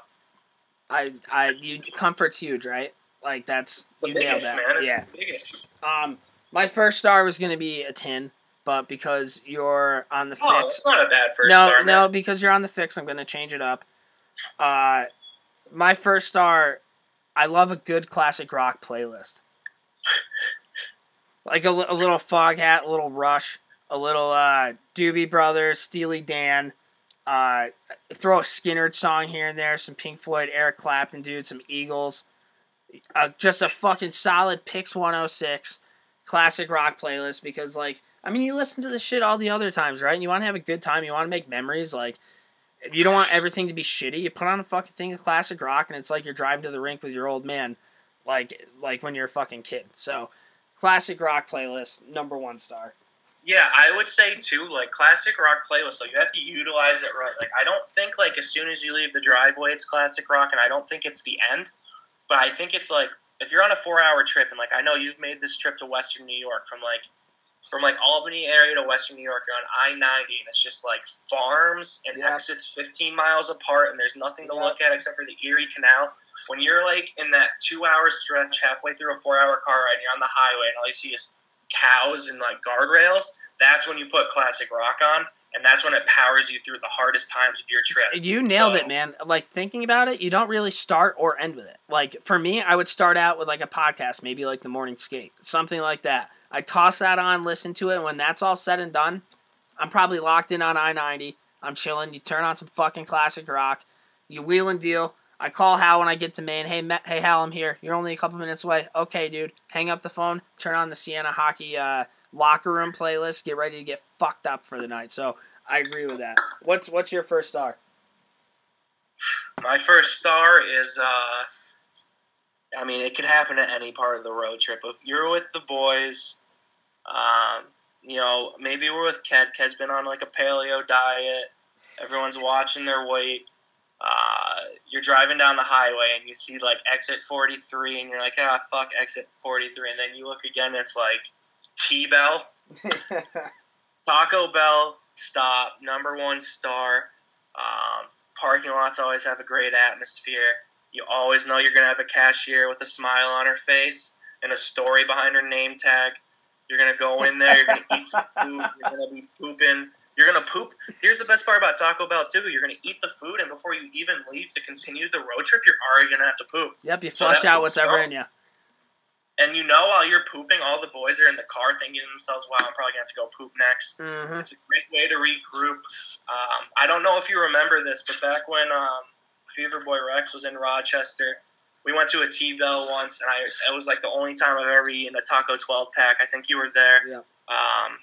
I I you comfort's huge, right? Like that's The you nailed biggest, that. man. Yeah. the biggest. Um, my first star was gonna be a ten, but because you're on the Oh, fix, it's not a bad first no, star, no, man. because you're on the fix, I'm gonna change it up. Uh, my first star, I love a good classic rock playlist. Like a, a little Foghat, a little Rush, a little uh, Doobie Brothers, Steely Dan. Uh, throw a Skynyrd song here and there, some Pink Floyd, Eric Clapton, dude, some Eagles. Uh, just a fucking solid PYX 106 classic rock playlist because, like, I mean, you listen to this shit all the other times, right? And you want to have a good time, you want to make memories. Like, you don't want everything to be shitty. You put on a fucking thing of classic rock, and it's like you're driving to the rink with your old man, like, like when you're a fucking kid. So, classic rock playlist, number one star. Yeah, I would say too, like classic rock playlist. So you have to utilize it right. Like I don't think like as soon as you leave the driveway, it's classic rock, and I don't think it's the end. But I think it's like if you're on a four-hour trip, and like I know you've made this trip to Western New York from like from like Albany area to Western New York, you're on I ninety, and it's just like farms and Yeah. exits 15 miles apart, and there's nothing to Yeah. look at except for the Erie Canal. When you're like in that two-hour stretch, halfway through a four-hour car ride, and you're on the highway, and all you see is cows and like guardrails, that's when you put classic rock on, and that's when it powers you through the hardest times of your trip. You nailed So- it, man. Like thinking about it, you don't really start or end with it. Like for me, I would start out with like a podcast, maybe like the morning skate, something like that. I toss that on, listen to it, and when that's all said and done, I'm probably locked in on I ninety. I'm chilling. You turn on some fucking classic rock. You wheel and deal. I call Hal when I get to Maine. Hey, hey Hal, I'm here. You're only a couple minutes away. Okay, dude. Hang up the phone. Turn on the Siena Hockey uh, locker room playlist. Get ready to get fucked up for the night. So I agree with that. What's what's your first star? My first star is, uh, I mean, it could happen at any part of the road trip. If you're with the boys, um, you know, maybe we're with Ked. Ked's been on like a paleo diet. Everyone's watching their weight. Uh, you're driving down the highway and you see like exit 43 and you're like, ah, fuck exit 43. And then you look again, it's like T Bell. Taco Bell stop, number one star. Um, parking lots always have a great atmosphere. You always know you're going to have a cashier with a smile on her face and a story behind her name tag. You're going to go in there, you're going to eat some food, you're going to be pooping. You're going to poop. Here's the best part about Taco Bell, too. You're going to eat the food, and before you even leave to continue the road trip, you're already going to have to poop. Yep, you flush that out whatever so- in you. And you know, while you're pooping, all the boys are in the car thinking to themselves, wow, I'm probably going to have to go poop next. Mm-hmm. It's a great way to regroup. Um, I don't know if you remember this, but back when um, Fever Boy Rex was in Rochester, we went to a T Bell once, and I it was like the only time I've ever eaten a Taco 12 pack. I think you were there. Yeah. Um,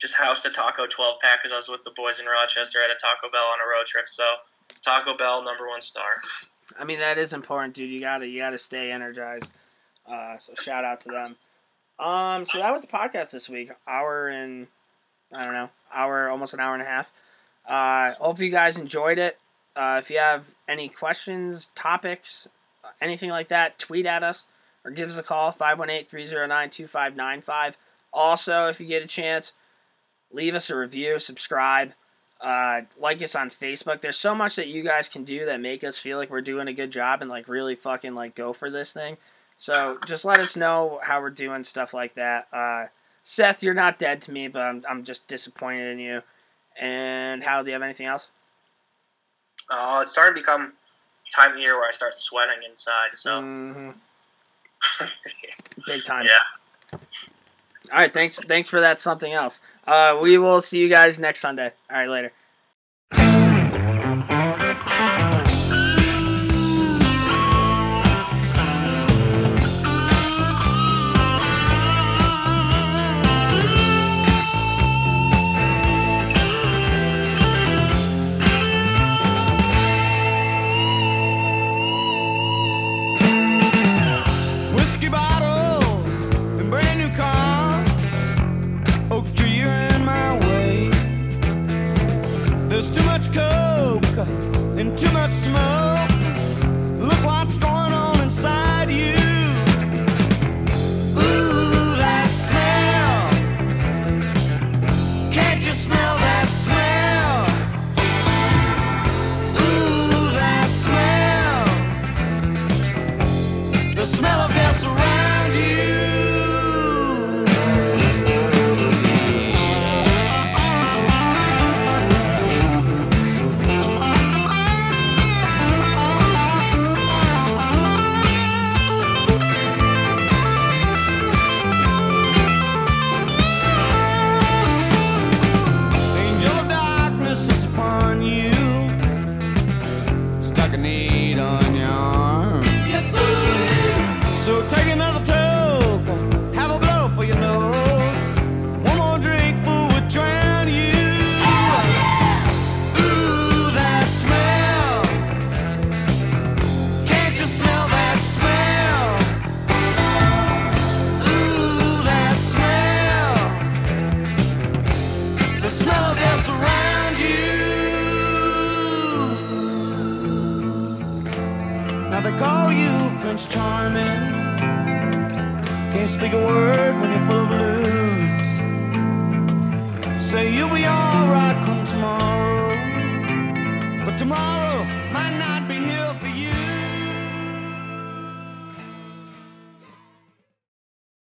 just housed a Taco 12 pack because I was with the boys in Rochester at a Taco Bell on a road trip. So Taco Bell, number one star. I mean that is important, dude. You gotta you gotta stay energized. Uh, so shout out to them. Um, so that was the podcast this week. Hour and I don't know, hour almost an hour and a half. Uh, hope you guys enjoyed it. Uh, if you have any questions, topics, anything like that, tweet at us or give us a call 518-309-2595. Also, if you get a chance, leave us a review, subscribe. Uh, like us on Facebook. There's so much that you guys can do that make us feel like we're doing a good job and like really fucking like go for this thing. So just let us know how we're doing stuff like that. Uh, Seth, you're not dead to me, but I'm I'm just disappointed in you. And how do you have anything else? Uh, it's starting to become time year where I start sweating inside. So Mhm. Big time. yeah. All right, thanks thanks for that something else. Uh, we will see you guys next Sunday. All right, later.